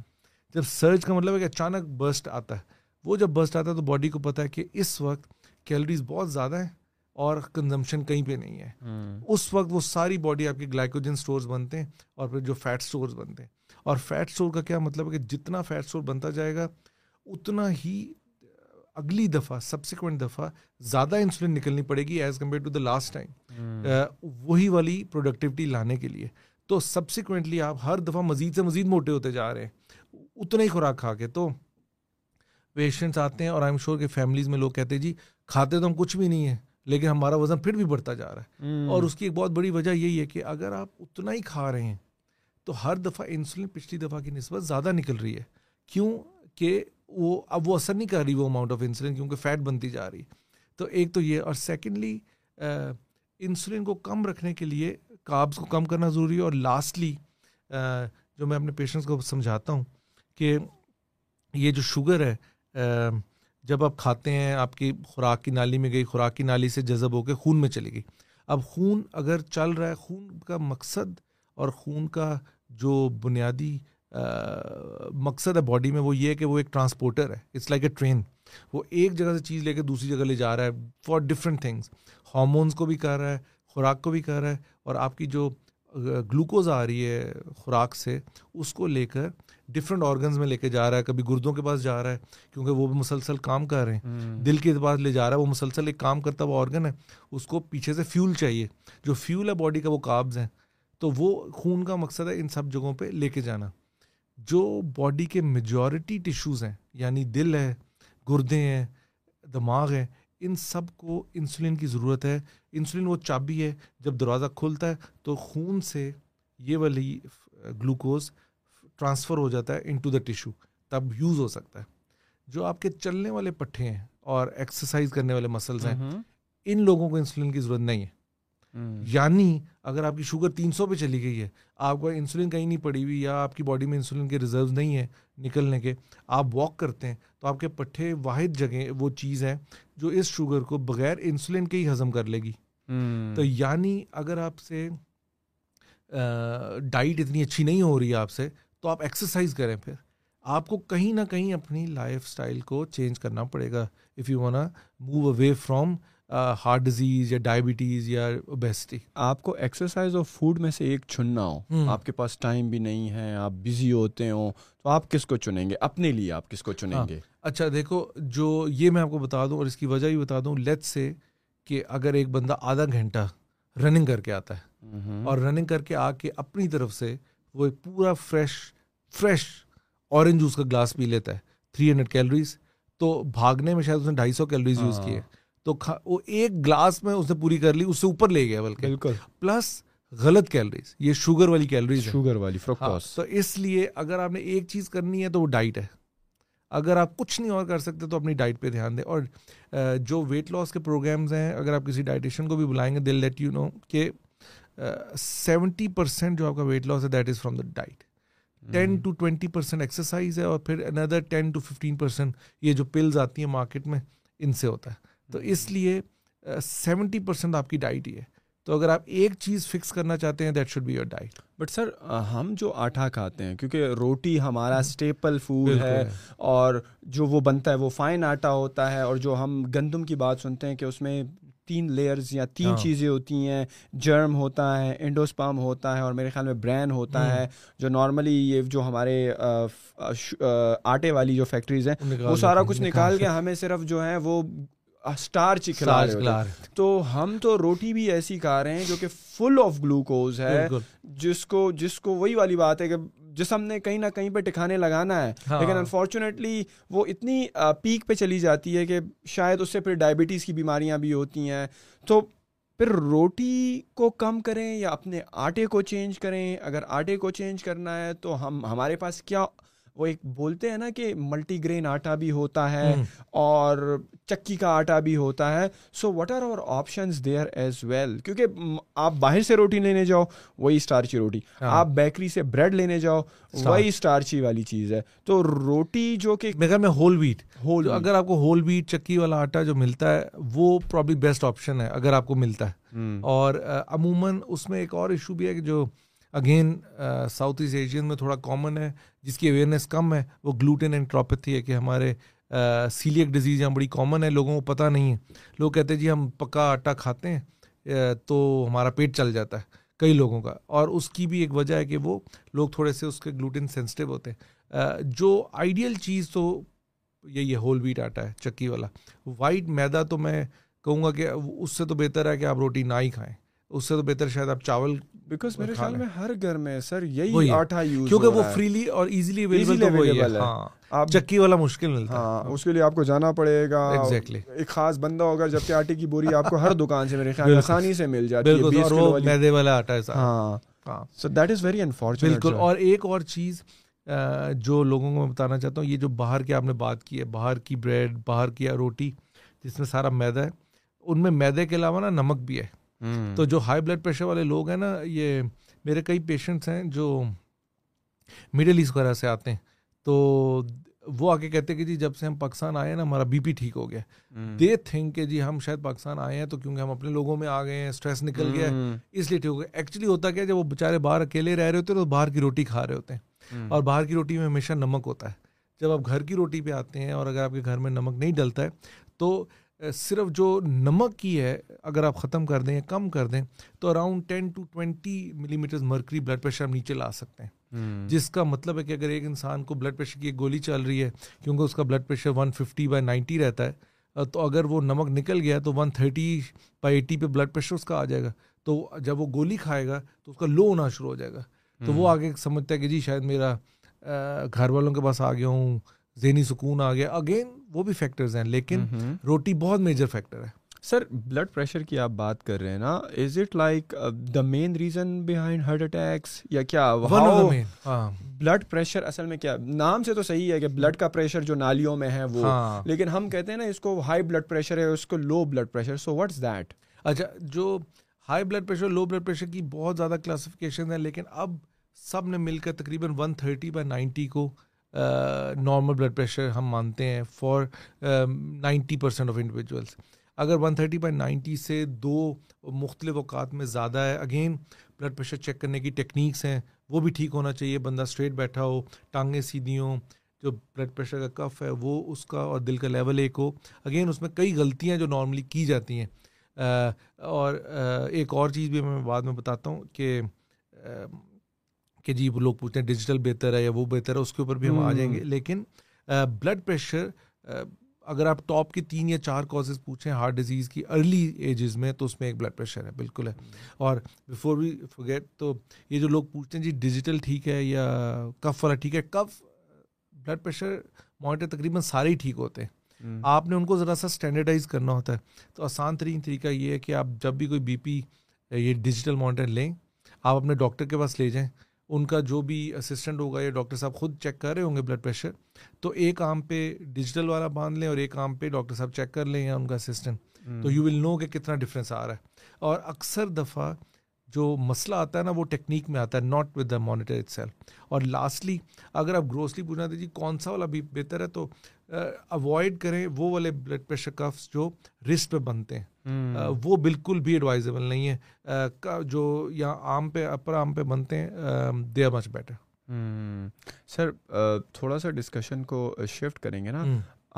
جب سرج کا مطلب ہے کہ اچانک برسٹ آتا ہے. وہ جب برسٹ آتا ہے تو باڈی کو پتا ہے کہ اس وقت کیلریز بہت زیادہ ہیں اور کنزمپشن کہیں پہ نہیں ہے. اس وقت وہ ساری باڈی آپ کی گلائکوجن اسٹورز بنتے ہیں اور پھر جو فیٹ اسٹورز بنتے ہیں. اور فیٹ اسٹور کا کیا مطلب ہے کہ جتنا فیٹ اسٹور بنتا جائے گا اتنا ہی اگلی دفعہ سبسیکوینٹ دفعہ زیادہ انسولین نکلنی پڑے گی as compare to the last time وہی والی پروڈکٹیوٹی لانے کے لیے. تو سبسیکوینٹلی آپ ہر دفعہ مزید سے مزید موٹے ہوتے جا رہے ہیں۔ اتنا ہی خوراک کھا کے تو پیشنٹس آتے ہیں اور آئی ایم شیور کہ فیملیز میں لوگ کہتے ہیں جی کھاتے تو ہم کچھ بھی نہیں ہیں لیکن ہمارا وزن پھر بھی بڑھتا جا رہا ہے۔ اور اس کی ایک بہت بڑی وجہ یہی ہے کہ اگر آپ اتنا ہی کھا رہے ہیں تو ہر دفعہ انسولین پچھلی دفعہ کی نسبت زیادہ نکل رہی ہے۔ کیوں کہ وہ اب وہ اثر نہیں کر رہی وہ اماؤنٹ آف انسولین کیونکہ فیٹ بنتی جا رہی۔ تو ایک تو یہ اور سیکنڈلی انسولین کو کم رکھنے کے لیے کابس کو کم کرنا ضروری ہے اور لاسٹلی جو میں اپنے پیشنٹس کو سمجھاتا ہوں کہ یہ جو شوگر ہے جب آپ کھاتے ہیں، آپ کی خوراک کی نالی میں گئی، خوراک کی نالی سے جذب ہو کے خون میں چلی گئی۔ اب خون اگر چل رہا ہے، خون کا مقصد اور خون کا جو بنیادی مقصد ہے باڈی میں، وہ یہ ہے کہ وہ ایک ٹرانسپورٹر ہے۔ اٹس لائک اے ٹرین وہ ایک جگہ سے چیز لے کے دوسری جگہ لے جا رہا ہے فار ڈفرینٹ تھنگس ہارمونس کو بھی کر رہا ہے۔ خوراک کو بھی کر رہا ہے اور آپ کی جو گلوکوز آ رہی ہے خوراک سے اس کو لے کر ڈفرینٹ آرگنز میں لے کے جا رہا ہے کبھی گردوں کے پاس جا رہا ہے کیونکہ وہ بھی مسلسل کام کر رہے ہیں۔ دل کے پاس لے جا رہا ہے وہ مسلسل ایک کام کرتا ہوا آرگن ہے اس کو پیچھے سے فیول چاہیے۔ جو فیول ہے باڈی کا وہ کابز ہیں۔ تو وہ خون کا مقصد ہے ان سب جگہوں پہ لے کے جانا۔ جو باڈی کے میجورٹی ٹیشوز ہیں یعنی دل ہے گردے ہیں دماغ ہے ان سب کو انسولین کی ضرورت ہے۔ انسولین وہ چابی ہے جب دروازہ کھلتا ہے تو خون سے یہ والی گلوکوز ٹرانسفر ہو جاتا ہے ان ٹو دا ٹیشو تب یوز ہو سکتا ہے۔ جو آپ کے چلنے والے پٹھے ہیں اور ایکسرسائز کرنے والے مسلس ہیں ان لوگوں کو انسولین کی ضرورت نہیں ہے۔ یعنی اگر آپ کی شوگر تین سو پہ چلی گئی ہے آپ کو انسولین کہیں نہیں پڑی ہوئی یا آپ کی باڈی میں انسولین کے ریزرو نہیں ہے نکلنے کے آپ واک کرتے ہیں تو آپ کے پٹھے واحد جگہ وہ چیز ہے جو اس شوگر کو بغیر انسولین کے ہی ہضم کر لے گی۔ تو یعنی اگر آپ سے ڈائٹ اتنی اچھی نہیں ہو رہی ہے آپ سے تو آپ ایکسرسائز کریں پھر۔ آپ کو کہیں نہ کہیں اپنی لائف اسٹائل کو چینج کرنا پڑے گا۔ If you wanna move away from heart disease یا ڈائبٹیز یا اوبیسٹی آپ کو ایکسرسائز اور فوڈ میں سے ایک چننا ہو. آپ کے پاس ٹائم بھی نہیں ہے آپ بزی ہوتے ہوں تو آپ کس کو چنیں گے؟ اپنے لیے آپ کس کو چنیں ہاں۔ گے؟ اچھا دیکھو جو یہ میں آپ کو بتا دوں اور اس کی وجہ بھی بتا دوں لیٹ سے کہ اگر ایک بندہ آدھا گھنٹہ رننگ کر کے آتا ہے اور رننگ کر کے آ کے اپنی طرف سے وہ ایک پورا فریش فریش اورنج جوس کا گلاس پی لیتا ہے تھری ہنڈریڈ کیلریز تو بھاگنے میں شاید اس نے ڈھائی سو کیلریز یوز کیے۔ تو وہ ایک گلاس میں اس نے پوری کر لی اس سے اوپر لے گیا بلکہ۔ بالکل۔ پلس غلط کیلریز یہ شوگر والی کیلریز شوگر والی ہاں، تو اس لیے اگر آپ نے ایک چیز کرنی ہے تو وہ ڈائٹ ہے۔ اگر آپ کچھ نہیں اور کر سکتے تو اپنی ڈائٹ پہ دھیان دیں۔ اور جو ویٹ لاس کے پروگرامز ہیں اگر آپ کسی ڈائٹیشین کو بھی بلائیں گے دل لیٹ یو نو کہ سیونٹی پرسینٹ جو آپ کا ویٹ لاس ہے that is from the diet ten to twenty percent exercise ہے اور پھر اندر ٹین ٹو ففٹین پرسینٹ یہ جو پلز آتی ہیں مارکیٹ میں ان سے ہوتا ہے۔ تو اس لیے سیونٹی پرسینٹ آپ کی ڈائٹ ہی ہے۔ تو اگر آپ ایک چیز فکس کرنا چاہتے ہیں that should be your diet but sir ہم جو آٹا کھاتے ہیں کیونکہ روٹی ہمارا اسٹیپل فوڈ ہے اور جو وہ بنتا ہے وہ فائن آٹا ہوتا ہے اور جو ہم گندم کی بات سنتے ہیں کہ اس میں تین لیئرز یا تین ہاں. چیزیں ہوتی ہیں جرم ہوتا ہے انڈوسپام ہوتا ہے اور میرے خیال میں برین ہوتا ہے جو نارملی یہ جو ہمارے آٹے والی جو فیکٹریز ہیں وہ سارا کچھ نکال کے ہمیں صرف جو ہے وہ اسٹارچ ہی کھلا رہے تو ہم تو روٹی بھی ایسی کھا رہے ہیں جو کہ فل آف گلوکوز ہے جس کو جس کو وہی والی بات ہے کہ جسم نے کہیں نہ کہیں پہ ٹکانے لگانا ہے ہاں۔ لیکن انفارچونیٹلی وہ اتنی پیک پہ چلی جاتی ہے کہ شاید اس سے پھر ڈائبٹیز کی بیماریاں بھی ہوتی ہیں۔ تو پھر روٹی کو کم کریں یا اپنے آٹے کو چینج کریں؟ اگر آٹے کو چینج کرنا ہے تو ہم ہمارے پاس کیا وہ ایک بولتے ہیں نا کہ ملٹی گرین آٹا بھی ہوتا ہے اور چکی کا آٹا بھی ہوتا ہے۔ So what are our options there as well کیونکہ آپ باہر سے روٹی لینے جاؤ وہی اسٹارچی روٹی۔ ہاں۔ آپ بیکری سے بریڈ لینے جاؤ وہی اسٹارچی والی چیز ہے۔ تو روٹی جو کہ میں میں ہول ویٹ ہول اگر آپ کو ہول ویٹ چکی والا آٹا جو ملتا ہے وہ پرابلی بیسٹ آپشن ہے اگر آپ کو ملتا ہے۔ اور عموماً اس میں ایک اور ایشو بھی ہے کہ جو اگین ساؤتھ ایسٹ ایشین میں تھوڑا کامن ہے۔ جس کی اویئرنیس کم ہے، وہ گلوٹن اینڈ ٹراپتھی ہے کہ ہمارے سیلیک ڈیزیز یہاں بڑی کامن ہے، لوگوں کو پتہ نہیں ہے۔ لوگ کہتے ہیں جی ہم پکا آٹا کھاتے ہیں تو ہمارا پیٹ چل جاتا ہے، کئی لوگوں کا۔ اور اس کی بھی ایک وجہ ہے کہ وہ لوگ تھوڑے سے اس کے گلوٹن سینسٹیو ہوتے ہیں۔ جو آئیڈیل چیز تو یہی ہے ہول ویٹ آٹا ہے، چکی والا۔ وائٹ میدا تو میں کہوں گا کہ اس سے تو بہتر ہے کہ آپ روٹی نہ ہی کھائیں۔ اس سے تو بہتر شاید آپ چاول بیکاز میرے خیال میں ہر گھر میں سر یہی آٹا یوز کیونکہ وہ فریلی اور ایزیلی اویلیبل ہے۔ ہاں۔ چکی والا مشکل ملتا ہاں اس کے لیے آپ کو جانا پڑے گا۔ ایک خاص بندہ ہوگا جبکہ آٹے کی بوری آپ کو ہر دکان سے میرے خیال آسانی سے مل جاتی ہے۔ میدے والا آٹا ہے ہاں۔ So that is very unfortunate بالکل۔ اور ایک اور چیز جو لوگوں کو میں بتانا چاہتا ہوں یہ جو باہر کی آپ نے بات کی ہے باہر کی بریڈ باہر کی روٹی جس میں سارا میدا ہے ان میں میدے کے علاوہ نا نمک بھی ہے۔ تو جو ہائی بلڈ پریشر والے لوگ ہیں نا یہ میرے کئی پیشنٹس ہیں جو مڈل ایسٹ وغیرہ سے آتے ہیں۔ تو وہ آگے کہتے ہیں کہ جی جب سے ہم پاکستان آئے ہیں نا ہمارا بی پی ٹھیک ہو گیا۔ دے تھنک کہ جی ہم شاید پاکستان آئے ہیں تو کیونکہ ہم اپنے لوگوں میں آ گئے ہیں اسٹریس نکل گیا اس لیے ٹھیک ہو گیا۔ ایکچولی ہوتا کیا جب وہ بےچارے باہر اکیلے رہ رہے ہوتے ہیں تو باہر کی روٹی کھا رہے ہوتے ہیں۔ اور باہر کی روٹی میں ہمیشہ نمک ہوتا ہے۔ جب آپ گھر کی روٹی پہ آتے ہیں اور اگر آپ کے گھر میں نمک نہیں ڈلتا ہے تو صرف جو نمک کی ہے اگر آپ ختم کر دیں یا کم کر دیں تو around ten to twenty millimetre mercury blood pressure آپ نیچے لا سکتے ہیں۔ جس کا مطلب ہے کہ اگر ایک انسان کو بلڈ پریشر کی ایک گولی چل رہی ہے کیونکہ اس کا blood pressure one fifty by ninety رہتا ہے تو اگر وہ نمک نکل گیا تو ون تھرٹی بائی ایٹی پہ بلڈ پریشر اس کا آ جائے گا۔ تو جب وہ گولی کھائے گا تو اس کا لو ہونا شروع ہو جائے گا۔ تو وہ آگے سمجھتا ہے کہ جی شاید میرا گھر والوں کے پاس آ گیا ہوں ذہنی سکون آ گیا۔ اگین وہ بھی فیکٹرز ہیں لیکن روٹی بہت میجر فیکٹر ہے۔ سر بلڈ پریشر کی آپ بات کر رہے ہیں نا is it like the main reason behind heart attacks یا کیا بلڈ پریشر اصل میں کیا نام سے تو صحیح ہے کہ بلڈ کا پریشر جو نالیوں میں ہے وہ ہاں۔ لیکن ہم کہتے ہیں نا اس کو ہائی بلڈ پریشر ہے اس کو low blood pressure so what's that اچھا جو high blood pressure low blood pressure کی بہت زیادہ کلاسیفکیشن ہے لیکن اب سب نے مل کر تقریباً ون تھرٹی بائی نائنٹی کو نارمل بلڈ پریشر ہم مانتے ہیں for ninety percent of individuals اگر ون تھرٹی بائی نائنٹی سے دو مختلف اوقات میں زیادہ ہے اگین بلڈ پریشر چیک کرنے کی ٹیکنیکس ہیں، وہ بھی ٹھیک ہونا چاہیے۔ بندہ اسٹریٹ بیٹھا ہو، ٹانگیں سیدھی ہوں، جو بلڈ پریشر کا کف ہے، وہ اس کا اور دل کا لیول ایک ہو۔ اگین اس میں کئی غلطیاں جو نارملی کی جاتی ہیں۔ اور ایک اور چیز بھی میں بعد میں بتاتا ہوں کہ کہ جی وہ لوگ پوچھتے ہیں ڈیجیٹل بہتر ہے یا وہ بہتر ہے اس کے اوپر بھی ہم آ جائیں گے۔ لیکن بلڈ پریشر اگر آپ ٹاپ کی تین یا چار کازز پوچھیں ہارٹ ڈیزیز کی ارلی ایجز میں تو اس میں ایک بلڈ پریشر ہے بالکل ہے۔ اور بفور وی فوگیٹ تو یہ جو لوگ پوچھتے ہیں جی ڈیجیٹل ٹھیک ہے یا کف والا ٹھیک ہے کف بلڈ پریشر مانیٹر تقریباً سارے ہی ٹھیک ہوتے ہیں۔ آپ نے ان کو ذرا سا اسٹینڈرڈائز کرنا ہوتا ہے۔ تو آسان ترین طریقہ یہ ہے کہ آپ جب بھی کوئی بی پی یہ ڈیجیٹل مانیٹر لیں آپ اپنے ڈاکٹر کے پاس لے جائیں۔ ان کا جو بھی اسسٹنٹ ہوگا یا ڈاکٹر صاحب خود چیک کر رہے ہوں گے بلڈ پریشر تو ایک آم پہ ڈیجیٹل والا باندھ لیں اور ایک آم پہ ڈاکٹر صاحب چیک کر لیں یا ان کا اسسٹنٹ تو یو ول نو کہ کتنا ڈفرینس آ رہا ہے۔ اور اکثر دفعہ جو مسئلہ آتا ہے نا وہ ٹیکنیک میں آتا ہے not with the monitor itself اور لاسٹلی اگر آپ گروسلی پوچھنا تھے جی کون سا والا بھی بہتر ہے تو اوائڈ کریں وہ والے بلڈ پریشر کفس جو رسٹ پہ بنتے ہیں. وہ بالکل بھی ایڈوائزیبل نہیں ہے جو یہاں عام پہ اپر عام پہ بنتے ہیں دے آر مچ بیٹر سر تھوڑا سا ڈسکشن کو شفٹ کریں گے نا؟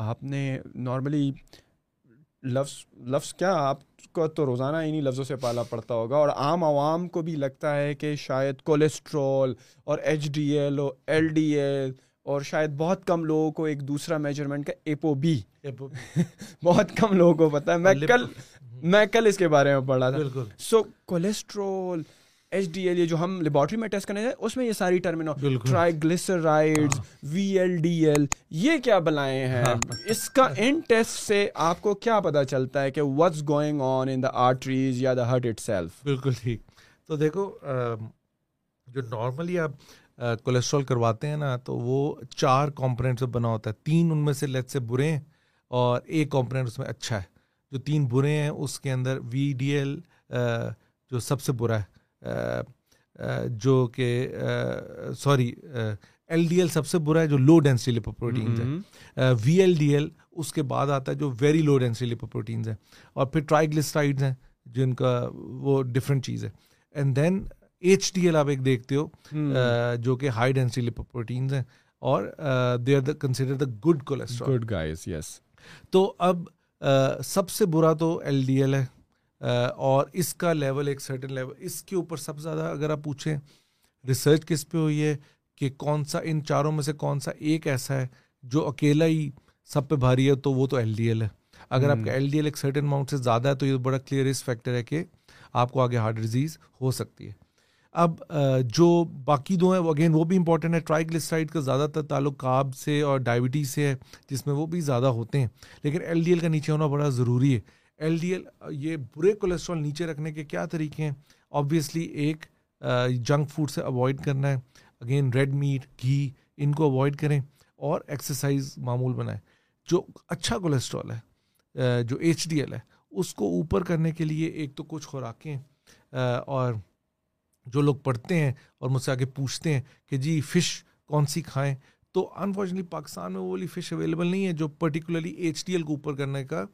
آپ نے نارملی لفظ لفظ کیا آپ کو تو روزانہ انہیں لفظوں سے پالا پڑتا ہوگا اور عام عوام کو بھی لگتا ہے کہ شاید کولیسٹرول اور ایچ ڈی ایل اور ایل ڈی ایل اور شاید بہت کم لوگوں کو ایک دوسرا میجرمنٹ کا ایپو بی بہت کم لوگوں کو پتا ہے۔ میں کل میں کل اس کے بارے میں پڑھ رہا تھا۔ So cholesterol H D L یہ جو ہم لیبارٹری میں ٹیسٹ کرنے اس میں یہ ساری ٹرمینو triglyceride V L D L یہ کیا بلائے ہیں؟ ہاں۔ اس کا ان ٹیسٹ سے آپ کو کیا پتا چلتا ہے کہ what's going on in the arteries یا دا ہرٹ اٹ سیلف بالکل ٹھیک۔ تو دیکھو جو نارملی آپ کولیسٹرول کرواتے ہیں نا تو وہ چار کمپوننٹ سے بنا ہوتا ہے۔ تین ان میں سے لیٹ سے برے ہیں اور ایک کمپوننٹ اس میں اچھا ہے۔ جو تین برے ہیں اس کے اندر وی ڈی ایل جو سب سے برا ہے۔ جو کہ سوری ایل ڈی ایل سب سے برا ہے جو لو ڈینسٹی لپوپروٹینز ہے وی ایل ڈی ایل اس کے بعد آتا ہے جو ویری لو ڈینسٹی لپوپروٹینز ہیں۔ اور پھر ٹرائیگلسٹائڈز ہیں جن کا وہ ڈفرینٹ چیز ہے۔ And then H D L آپ ایک دیکھتے ہو جو کہ ہائی ڈینسٹی لپوپروٹینز ہیں۔ اور they are the consider the good cholesterol good guys yes تو اب سب سے برا تو ایل ڈی ایل ہے۔ اور اس کا لیول ایک سرٹن لیول اس کے اوپر سب سے زیادہ اگر آپ پوچھیں ریسرچ کس پہ ہوئی ہے کہ کون سا ان چاروں میں سے کون سا ایک ایسا ہے جو اکیلا ہی سب پہ بھاری ہے تو وہ تو ایل ڈی ایل ہے۔ اگر آپ کا ایل ڈی ایل ایک سرٹن اماؤنٹ سے زیادہ ہے تو یہ بڑا کلیئر اس فیکٹر ہے کہ آپ کو آگے ہارٹ ڈیزیز ہو سکتی ہے۔ اب جو باقی دو ہیں وہ اگین وہ بھی امپورٹنٹ ہے۔ ٹرائیگلسائڈ کا زیادہ تر تعلق کاب سے اور ڈائبٹیز سے ہے جس میں وہ بھی زیادہ ہوتے ہیں۔ لیکن ایل ڈی ایل کا نیچے ہونا بڑا ضروری ہے۔ ایل ڈی ایل یہ برے کولیسٹرول نیچے رکھنے کے کیا طریقے ہیں؟ آبویسلی ایک جنک فوڈ سے اوائڈ کرنا ہے۔ اگین ریڈ میٹ گھی، ان کو اوائڈ کریں اور ایکسرسائز معمول بنائیں۔ جو اچھا کولیسٹرول ہے جو ایچ ڈی ایل ہے، اس کو اوپر کرنے کے لیے ایک تو کچھ خوراکیں اور جو لوگ پڑھتے ہیں اور مجھ سے آگے پوچھتے ہیں کہ جی فش کون سی کھائیں، تو انفارچونیٹلی پاکستان میں وہ والی فش اویلیبل نہیں ہے جو پرٹیکولرلی ایچ ڈی ایل کو اوپر کرنے کا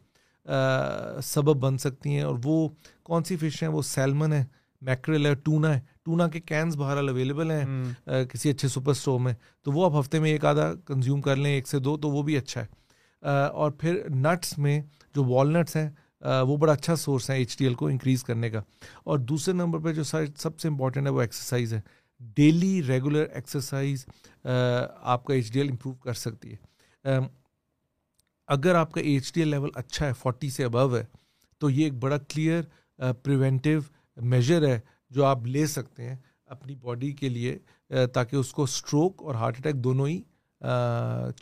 سبب بن سکتی ہیں اور وہ کون سی فش ہیں؟ وہ سیلمن ہے میکریل ہے ٹونا ہے۔ ٹونا کے کینس بہرحال اویلیبل ہیں کسی اچھے سپر اسٹور میں۔ تو وہ آپ ہفتے میں ایک آدھا کنزیوم کر لیں ایک سے دو تو وہ بھی اچھا ہے۔ اور پھر نٹس میں جو والنٹس ہیں وہ بڑا اچھا سورس ہے ایچ ڈی ایل کو انکریز کرنے کا۔ اور دوسرے نمبر پہ جو سب سے امپورٹنٹ ہے وہ ایکسرسائز ہے۔ ڈیلی ریگولر ایکسرسائز آپ کا ایچ ڈی ایل امپروو کر سکتی ہے۔ اگر آپ کا ایچ ڈی ایل لیول اچھا ہے فورٹی سے ابو ہے تو یہ ایک بڑا کلیئر پریونٹیو میجر ہے جو آپ لے سکتے ہیں اپنی باڈی کے لیے تاکہ اس کو اسٹروک اور ہارٹ اٹیک دونوں ہی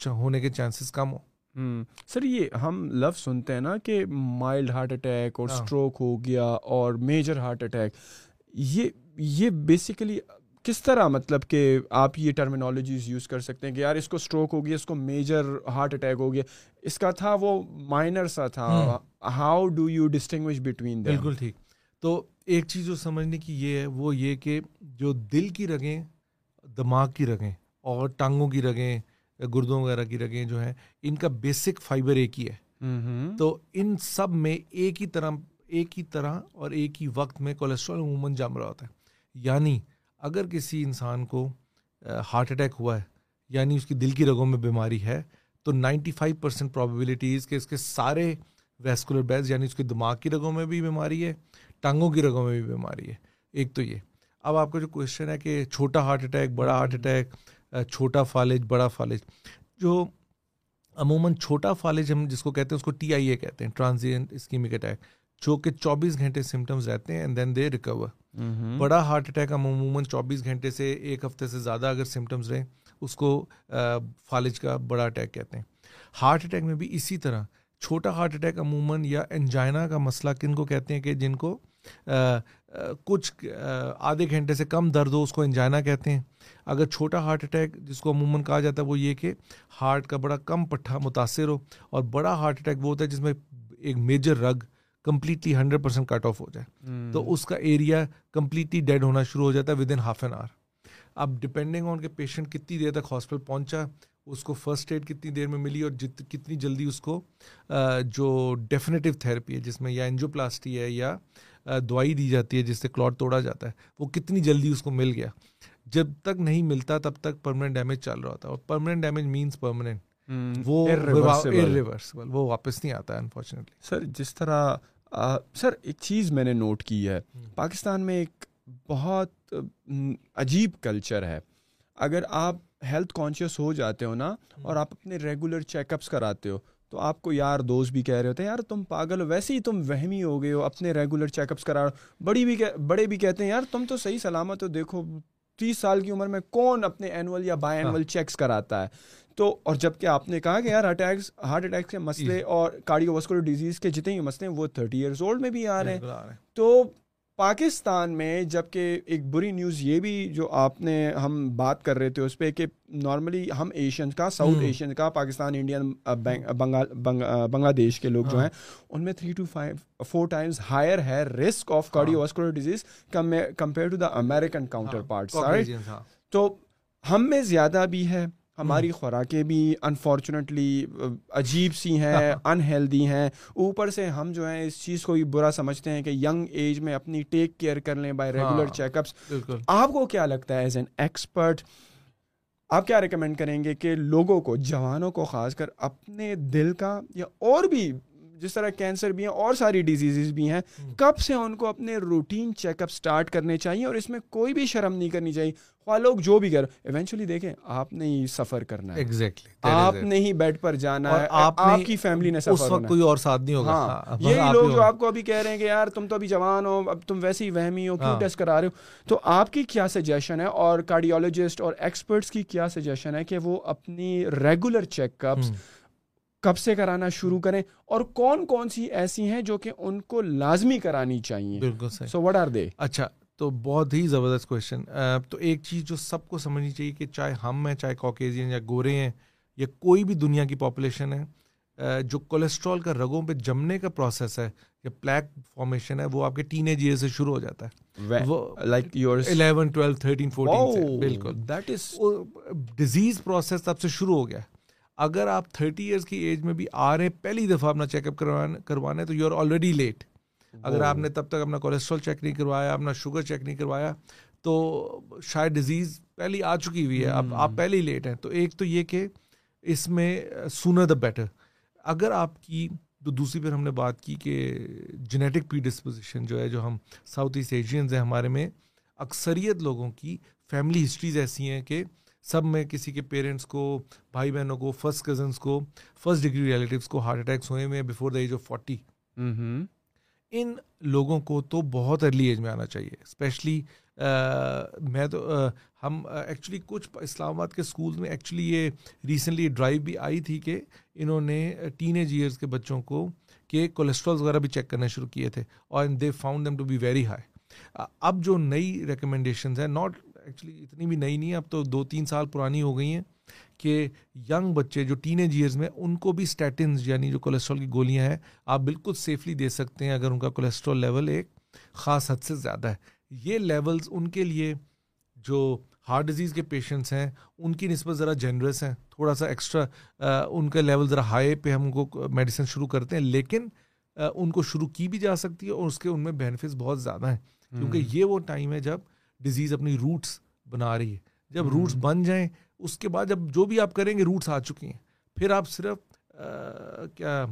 ہونے کے چانسز کم ہوں سر یہ ہم لفظ سنتے ہیں نا کہ مائلڈ ہارٹ اٹیک اور اسٹروک ہاں۔ ہو گیا اور میجر ہارٹ اٹیک یہ یہ بیسیکلی کس طرح مطلب کہ آپ یہ ٹرمینالوجیز یوز کر سکتے ہیں کہ یار اس کو اسٹروک ہو گیا اس کو میجر ہارٹ اٹیک ہو گیا اس کا تھا وہ مائنر سا تھا۔ How do you distinguish between بالکل ٹھیک۔ تو ایک چیز جو سمجھنے کی یہ ہے وہ یہ کہ جو دل کی رگیں دماغ کی رگیں اور ٹانگوں کی رگیں گردوں وغیرہ کی رگیں جو ہیں ان کا بیسک فائبر ایک ہی ہے۔ تو ان سب میں ایک ہی طرح ایک ہی طرح اور ایک ہی وقت میں کولیسٹرول عموماً جم رہا ہوتا ہے۔ یعنی اگر کسی انسان کو ہارٹ اٹیک ہوا ہے یعنی اس کی دل کی رگوں میں بیماری ہے، تو نائنٹی فائیو پرسینٹ پرابیبلٹیز کہ اس کے سارے ویسکولر بیز یعنی اس کے دماغ کی رگوں میں بھی بیماری ہے، ٹانگوں کی رگوں میں بھی بیماری ہے۔ ایک تو یہ۔ اب آپ کا جو کوشچن ہے کہ چھوٹا ہارٹ اٹیک، بڑا ہارٹ اٹیک چھوٹا فالج بڑا فالج جو عموماً چھوٹا فالج ہم جس کو کہتے ہیں، اس کو ٹی آئی اے کہتے ہیں ٹرانزینٹ اسکیمک اٹیک جو کہ چوبیس گھنٹے سمٹمز رہتے ہیں اینڈ دین دے ریکور بڑا ہارٹ اٹیک ہم عموماً چوبیس گھنٹے سے ایک ہفتے سے زیادہ اگر سمٹمز رہیں اس کو فالج کا بڑا اٹیک کہتے ہیں۔ ہارٹ اٹیک میں بھی اسی طرح چھوٹا ہارٹ اٹیک عموماً یا انجائنا کا مسئلہ کن کو کہتے ہیں کہ جن کو کچھ آدھے گھنٹے سے کم درد ہو اس کو انجائنا کہتے ہیں۔ اگر چھوٹا ہارٹ اٹیک جس کو عموماً کہا جاتا ہے وہ یہ کہ ہارٹ کا بڑا کم پٹھا متاثر ہو اور بڑا ہارٹ اٹیک وہ ہوتا ہے جس میں ایک میجر رگ completely hundred percent cut off ہو جائے۔ تو اس کا ایریا کمپلیٹلی ڈیڈ ہونا شروع ہو جاتا ہے within half an hour اب ڈپینڈنگ آن کہ پیشنٹ کتنی دیر تک ہاسپٹل پہنچا اس کو فرسٹ ایڈ کتنی دیر میں ملی اور جت کتنی جلدی اس کو جو ڈیفینیٹیو تھیراپی ہے جس میں یا انجو پلاسٹی ہے یا دوائی دی جاتی ہے جس سے کلاٹ توڑا جاتا ہے وہ کتنی جلدی اس کو مل گیا۔ جب تک نہیں ملتا تب تک پرماننٹ ڈیمیج چل رہا ہوتا ہے اور پرماننٹ ڈیمیج مینس پرماننٹ وہ وہ واپس نہیں آتا انفارچونیٹلی سر جس طرح سر ایک چیز میں نے نوٹ کی ہے پاکستان میں ایک بہت عجیب کلچر ہے اگر آپ ہیلتھ کانشیس ہو جاتے ہو نا اور آپ اپنے ریگولر چیک اپس کراتے ہو تو آپ کو یار دوست بھی کہہ رہے ہوتے ہیں یار تم پاگل ہو ویسے ہی تم وہمی ہو گئے ہو اپنے ریگولر چیک اپس کرا بڑی بھی بڑے بھی کہتے ہیں یار تم تو صحیح سلامت ہو دیکھو تیس سال کی عمر میں کون اپنے اینول یا بائی اینول چیکس کراتا ہے تو اور جبکہ آپ نے کہا کہ یار اٹیکس ہارٹ اٹیک کے مسئلے اور کارڈیو واسکولر ڈیزیز کے جتنے بھی مسئلے ہیں وہ تھرٹی ایئرز اولڈ میں بھی آ رہے ہیں۔ تو پاکستان میں جبکہ ایک بری نیوز یہ بھی جو آپ نے ہم بات کر رہے تھے اس پہ کہ نارملی ہم ایشین کا ساؤتھ ایشین کا پاکستان انڈین بنگال بنگلہ دیش کے لوگ جو ہیں ان میں three to five four times higher ہے risk of cardiovascular disease compare to the American counterparts تو ہم میں زیادہ بھی ہے۔ ہماری خوراکیں بھی انفارچونیٹلی عجیب سی ہیں انہیلدی ہیں۔ اوپر سے ہم جو ہیں اس چیز کو بھی برا سمجھتے ہیں کہ ینگ ایج میں اپنی ٹیک کیئر کر لیں بائی ریگولر چیک اپس آپ کو کیا لگتا ہے ایز این ایکسپرٹ آپ کیا ریکمینڈ کریں گے کہ لوگوں کو جوانوں کو خاص کر اپنے دل کا یا اور بھی جس طرح کینسر بھی ہیں اور ساری ڈیزیزز بھی ہیں کب سے ان کو اپنے روٹین چیک اپ اسٹارٹ کرنے چاہیے اور اس میں کوئی بھی شرم نہیں کرنی چاہیے؟ خواہ لوگ جو بھی کر ایونچولی دیکھیں آپ نے ہی سفر کرنا ہے۔ Exactly. آپ نے ہی بیڈ پر جانا ہے آپ کی فیملی نے اس وقت کوئی اور ساتھ نہیں ہوگا۔ ہاں یہی لوگ جو آپ کو ابھی کہہ رہے ہیں کہ یار تم تو ابھی جوان ہو اب تم ویسے ہی وہمی ہو کیوں ٹیسٹ کرا رہے ہو؟ تو آپ کی کیا سجیشن ہے؟ اور کارڈیولوجسٹ اور ایکسپرٹس کی کیا سجیشن ہے کہ وہ اپنی ریگولر چیک اپس کب سے کرانا شروع کریں اور کون کون سی ایسی ہیں جو کہ ان کو لازمی کرانی چاہیے؟ بالکل سو وٹ آر دے اچھا تو بہت ہی زبردست کوشچن تو ایک چیز جو سب کو سمجھنی چاہیے کہ چاہے ہم ہیں چاہے کوکیزین یا گورے ہیں یا کوئی بھی دنیا کی پاپولیشن ہے جو کولیسٹرول کا رگوں پہ جمنے کا پروسیس ہے یا پلیک فارمیشن ہے وہ آپ کے ٹین ایج ایئر سے شروع ہو جاتا ہے۔ Like eleven twelve thirteen fourteen بالکل۔ دیٹ از ڈیزیز پروسیس تب سے شروع ہو گیا۔ اگر آپ تھرٹی ایئرس کی ایج میں بھی آ رہے ہیں پہلی دفعہ اپنا چیک اپ کروانا ہے تو یو آر آلریڈی لیٹ اگر آپ نے تب تک اپنا کولیسٹرول چیک نہیں کروایا اپنا شوگر چیک نہیں کروایا تو شاید ڈیزیز پہلی آ چکی ہوئی ہے اب آپ پہلے ہی لیٹ ہیں۔ تو ایک تو یہ کہ اس میں سونر دا بیٹر اگر آپ کی تو دوسری پھر ہم نے بات کی کہ جینیٹک پری ڈسپوزیشن جو ہے جو ہم ساؤتھ ایسٹ ایشینز ہیں ہمارے میں اکثریت لوگوں کی فیملی ہسٹریز ایسی ہیں کہ سب میں کسی کے پیرنٹس کو بھائی بہنوں کو فرسٹ کزنس کو فرسٹ ڈگری ریلیٹیوس کو ہارٹ اٹیکس ہوئے ہوئے before the age of forty ان لوگوں کو تو بہت ارلی ایج میں آنا چاہیے اسپیشلی میں تو ہم ایکچولی کچھ اسلام آباد کے اسکول میں ایکچولی یہ ریسنٹلی ڈرائیو بھی آئی تھی کہ انہوں نے ٹین ایج ایئرس کے بچوں کو کہ کولیسٹرول وغیرہ بھی چیک کرنا شروع کیے تھے اور they found them to be very high اب جو نئی ریکمنڈیشنز ہیں ناٹ ایکچولی اتنی بھی نئی نہیں اب تو دو تین سال پرانی ہو گئی ہیں کہ ینگ بچے جو ٹین ایج ایئرز میں ان کو بھی اسٹیٹنز یعنی جو کولیسٹرول کی گولیاں ہیں آپ بالکل سیفلی دے سکتے ہیں اگر ان کا کولیسٹرول لیول ایک خاص حد سے زیادہ ہے۔ یہ لیولز ان کے لیے جو ہارٹ ڈیزیز کے پیشنٹس ہیں ان کی نسبت ذرا جنرس ہیں۔ تھوڑا سا ایکسٹرا ان کا لیول ذرا ہائی پہ ہم کو میڈیسن شروع کرتے ہیں لیکن ان کو شروع کی بھی جا سکتی ہے اور اس کے ان میں بینیفٹس بہت زیادہ ہیں۔ کیونکہ یہ وہ ٹائم ہے جب ڈیزیز اپنی روٹس بنا رہی ہے۔ جب روٹس بن جائیں اس کے بعد جب جو بھی آپ کریں گے روٹس آ چکی ہیں۔ پھر آپ صرف کیا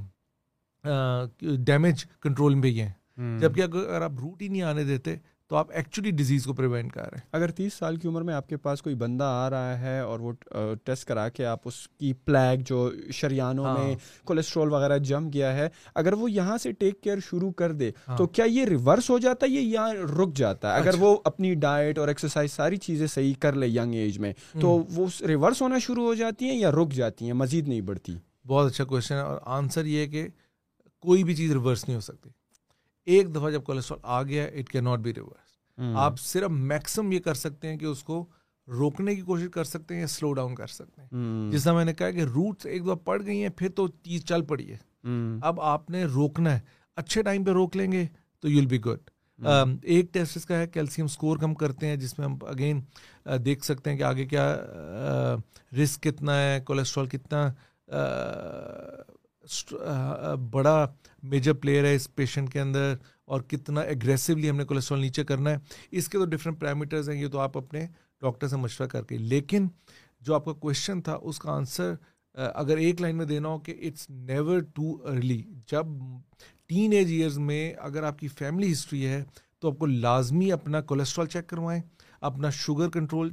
ڈیمیج کنٹرول میں ہی ہیں۔ جبکہ اگر آپ روٹ ہی نہیں آنے دیتے تو آپ ایکچولی ڈیزیز کو پریوینٹ کر رہے ہیں۔ اگر تیس سال کی عمر میں آپ کے پاس کوئی بندہ آ رہا ہے اور وہ ٹیسٹ کرا کے آپ اس کی پلیگ جو شریانوں میں کولیسٹرول وغیرہ جم گیا ہے اگر وہ یہاں سے ٹیک کیئر شروع کر دے تو کیا یہ ریورس ہو جاتا ہے یہ یہاں رک جاتا ہے؟ اگر وہ اپنی ڈائٹ اور ایکسرسائز ساری چیزیں صحیح کر لے ینگ ایج میں تو وہ ریورس ہونا شروع ہو جاتی ہیں یا رک جاتی ہیں؟ مزید نہیں بڑھتی۔ بہت اچھا کوشچن ہے اور آنسر یہ ہے کہ کوئی بھی چیز ریورس نہیں ہو سکتی۔ ایک دفعہ جب کولیسٹرول آ گیا اٹ کی ناٹ بی ریورس آپ صرف میکسم یہ کر سکتے ہیں کہ اس کو روکنے کی کوشش کر سکتے ہیں یا سلو ڈاؤن کر سکتے ہیں۔ جس طرح میں نے کہا کہ روٹس ایک دفعہ پڑ گئی ہیں پھر تو چیز چل پڑی ہے۔ اب آپ نے روکنا ہے۔ اچھے ٹائم پہ روک لیں گے تو یو ول بی گڈ ایک ٹیسٹ اس کا ہے کیلشیم اسکور کم کرتے ہیں جس میں ہم اگین دیکھ سکتے ہیں کہ آگے کیا رسک کتنا ہے کولیسٹرول کتنا بڑا میجر پلیئر ہے اس پیشنٹ کے اندر اور کتنا ایگریسولی ہم نے کولیسٹرول نیچے کرنا ہے۔ اس کے تو ڈفرینٹ پیرامیٹرز ہیں، یہ تو آپ اپنے ڈاکٹر سے مشورہ کر کے۔ لیکن جو آپ کا کوشچن تھا، اس کا آنسر اگر ایک لائن میں دینا ہو کہ اٹس نیور ٹو ارلی جب ٹین ایج ایئرز میں اگر آپ کی فیملی ہسٹری ہے، تو آپ کو لازمی اپنا کولیسٹرول چیک کروائیں، اپنا sugar control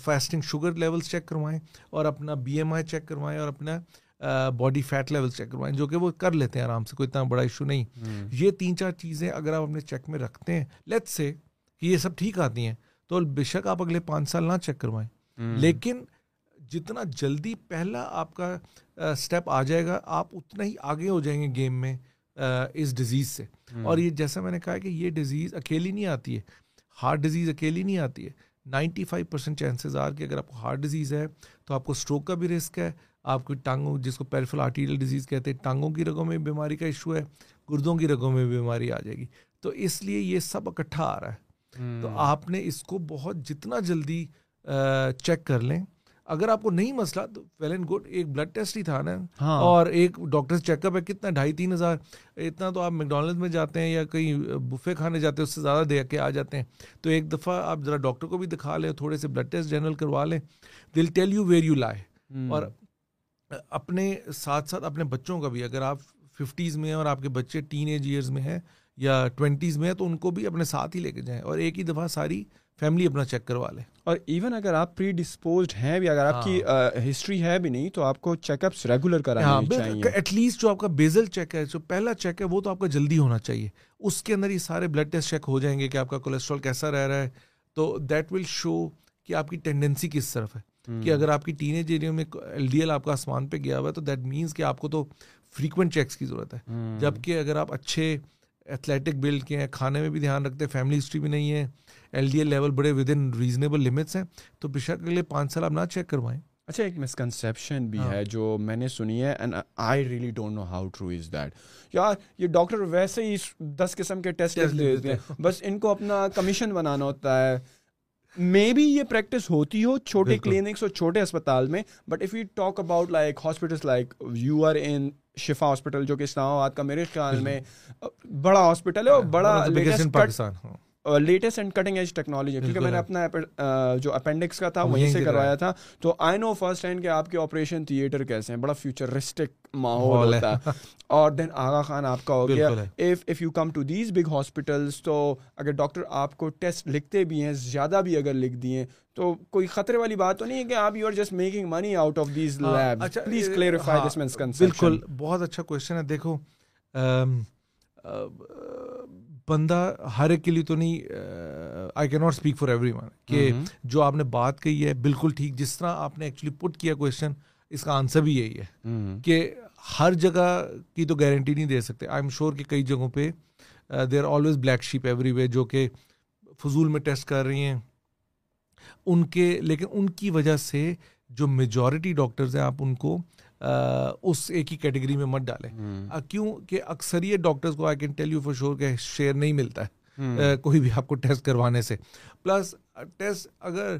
fasting sugar levels check کروائیں اور اپنا بی ایم آئی چیک کروائیں اور اپنا باڈی فیٹ لیول چیک کروائیں جو کہ وہ کر لیتے ہیں آرام سے کوئی اتنا بڑا ایشو نہیں۔ یہ تین چار چیزیں اگر آپ اپنے چیک میں رکھتے ہیں لیٹ سے کہ یہ سب ٹھیک آتی ہیں تو بے شک آپ اگلے پانچ سال نہ چیک کروائیں۔ لیکن جتنا جلدی پہلا آپ کا اسٹیپ آ جائے گا آپ اتنا ہی آگے ہو جائیں گے گیم میں اس ڈیزیز سے۔ اور یہ جیسا میں نے کہا کہ یہ ڈیزیز اکیلی نہیں آتی ہے ہارٹ ڈیزیز اکیلی نہیں آتی ہے۔ Ninety five percent chances are کہ اگر آپ کو ہارٹ ڈیزیز ہے تو آپ کو اسٹروک کا بھی رسک ہے آپ کی ٹانگوں جس کو پیرفل آرٹیریل ڈیزیز کہتے ہیں ٹانگوں کی رگوں میں بیماری کا ایشو ہے گردوں کی رگوں میں بیماری آ جائے گی۔ تو اس لیے یہ سب اکٹھا آ رہا ہے۔ تو آپ نے اس کو بہت جتنا جلدی چیک کر لیں۔ اگر آپ کو نہیں مسئلہ تو ویل اینڈ گڈ ایک بلڈ ٹیسٹ ہی تھا نا۔ ہاں۔ اور ایک ڈاکٹر چیک اپ ہے کتنا ڈھائی تین ہزار۔ اتنا تو آپ میکڈونلڈ میں جاتے ہیں یا کہیں بفے کھانے جاتے ہیں اس سے زیادہ دے کے آ جاتے ہیں۔ تو ایک دفعہ آپ ذرا ڈاکٹر کو بھی دکھا لیں تھوڑے سے بلڈ ٹیسٹ جنرل کروا لیں۔ دل ٹیل یو ویئر یو لائے اور اپنے ساتھ ساتھ اپنے بچوں کا بھی اگر آپ ففٹیز میں ہیں اور آپ کے بچے ٹین ایج ایئرز میں ہیں یا ٹوینٹیز میں ہیں تو ان کو بھی اپنے ساتھ ہی لے کے جائیں اور ایک ہی دفعہ ساری فیملی اپنا چیک کروا لیں۔ اور ایون اگر آپ پری ڈسپوزڈ ہیں بھی اگر آپ کی ہسٹری ہے بھی نہیں تو آپ کو چیک اپس ریگولر کرانا چاہیے۔ ایٹ لیسٹ جو آپ کا بیزل چیک ہے جو پہلا چیک ہے وہ تو آپ کا جلدی ہونا چاہیے۔ اس کے اندر یہ سارے بلڈ ٹیسٹ چیک ہو جائیں گے کہ آپ کا کولیسٹرول کیسا رہ رہا ہے۔ تو دیٹ ول شو کہ آپ کی ٹینڈنسی کس طرف ہے۔ کہ اگر آپ کی ٹین ایج ایریا میں ایل ڈی ایل آپ کا آسمان پہ گیا ہوا ہے تو دیٹ مینس کہ آپ کو تو فریکوینٹ چیکس کی ضرورت ہے۔ جبکہ اگر آپ اچھے ایتھلیٹک بلڈ کے ہیں کھانے میں بھی دھیان رکھتے ہیں فیملی ہسٹری بھی نہیں ہے ایل ڈی ایل لیول بڑے ود ان ریزنیبل لمٹس ہیں تو بے شک اگلے پانچ سال آپ نہ چیک کروائیں۔ اچھا ایک مسکنسیپشن بھی ہے جو میں نے سنی ہے and I really don't know how true is that یار یہ ڈاکٹر ویسے ہی دس قسم کے ٹیسٹ دیتے ہیں۔ بس ان کو اپنا کمیشن بنانا ہوتا ہے۔ مے بی یہ پریکٹس ہوتی ہو چھوٹے کلینکس اور چھوٹے اسپتال میں but if you talk about like hospitals like you are in Shifa hospital جو کہ اسلام آباد کا میرے خیال میں بڑا ہاسپٹل ہے اور بڑا Pakistan latest and cutting edge technology کیونکہ میں نے اپنا جو اپینڈکس کا تھا وہیں سے کروایا تھا۔ تو آئی نو فرسٹ ہینڈ کہ آپ کے آپریشن تھیٹر کیسے ہیں بڑا فیوچرسٹک ماحول ہوتا ہے۔ اور دین آغا خان آپ کا ہو گیا۔ If if you come to these big hospitals تو اگر ڈاکٹر آپ کو ٹیسٹ لکھتے بھی ہیں زیادہ بھی اگر لکھ دیے تو کوئی خطرے والی بات تو نہیں ہے کہ آپ you are just making money out of these lab please clarify this means بالکل بہت اچھا کوشچن ہے۔ دیکھو بندہ ہر ایک کے لیے تو نہیں I can not speak for everyone کہ جو آپ نے بات کہی ہے بالکل ٹھیک جس طرح آپ نے ایکچولی پٹ کیا کوشچن اس کا آنسر بھی یہی ہے کہ ہر جگہ کی تو گارنٹی نہیں دے سکتے۔ آئی ایم شیور کہ کئی جگہوں پہ they are always black sheep every way جو کہ فضول میں ٹیسٹ کر رہی ہیں۔ ان کے لیکن ان کی وجہ سے جو میجورٹی ڈاکٹرز ہیں آپ ان کو اس ایک ہی کیٹیگری میں مت ڈالیں۔ کیوں کہ اکثریت ڈاکٹرز کو I can tell you for sure کہ شیئر نہیں ملتا ہے کوئی بھی آپ کو ٹیسٹ کروانے سے۔ پلس ٹیسٹ اگر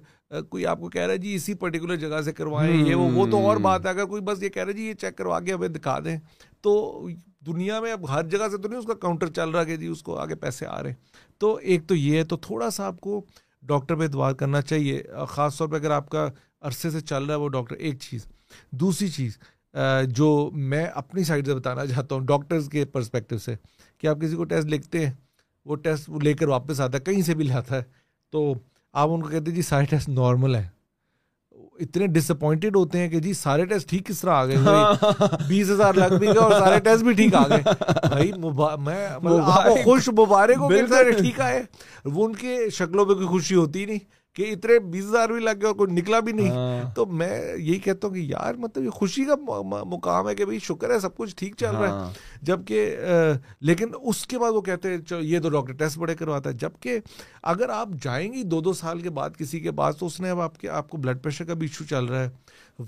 کوئی آپ کو کہہ رہا ہے جی اسی پرٹیکولر جگہ سے کروائیں یہ وہ تو اور بات ہے۔ اگر کوئی بس یہ کہہ رہا ہے جی یہ چیک کروا کے ہمیں دکھا دیں تو دنیا میں اب ہر جگہ سے تو نہیں اس کا کاؤنٹر چل رہا کہ جی اس کو آگے پیسے آ رہے ہیں۔ تو ایک تو یہ ہے تو تھوڑا سا آپ کو ڈاکٹر پہ اعتبار کرنا چاہیے۔ خاص طور پہ اگر آپ کا عرصے سے چل رہا ہے وہ ڈاکٹر ایک چیز۔ دوسری چیز جو میں اپنی سائڈ سے بتانا چاہتا ہوں ڈاکٹرز کے پرسپیکٹو سے کہ آپ کسی کو ٹیسٹ لکھتے ہیں وہ ٹیسٹ وہ لے کر واپس آتا ہے کہیں سے بھی لاتا ہے تو آپ ان کو کہتے ہیں جی سارے ٹیسٹ نارمل ہیں۔ اتنے ڈس اپوائنٹیڈ ہوتے ہیں کہ جی سارے ٹیسٹ ٹھیک کس طرح آ گئے؟ بیس ہزار لگ بھی گئے اور سارے ٹیسٹ بھی ٹھیک آ گئے۔ بھائی میں خوش مبارک ہو ٹھیک آئے۔ وہ ان کے شکلوں پہ کوئی خوشی ہوتی نہیں۔ کہ اتنے بیس ہزار بھی لگ گئے اور کوئی نکلا بھی نہیں۔ ہاں۔ تو میں یہی کہتا ہوں کہ یار مطلب یہ خوشی کا مقام ہے کہ بھائی شکر ہے سب کچھ ٹھیک چل رہا ہے۔ ہاں۔ جبکہ لیکن اس کے بعد وہ کہتے ہیں یہ تو ڈاکٹر ٹیسٹ بڑے کرواتا ہے۔ جبکہ اگر آپ جائیں گی دو دو سال کے بعد کسی کے پاس تو اس نے اب آپ کے آپ کو بلڈ پریشر کا بھی ایشو چل رہا ہے۔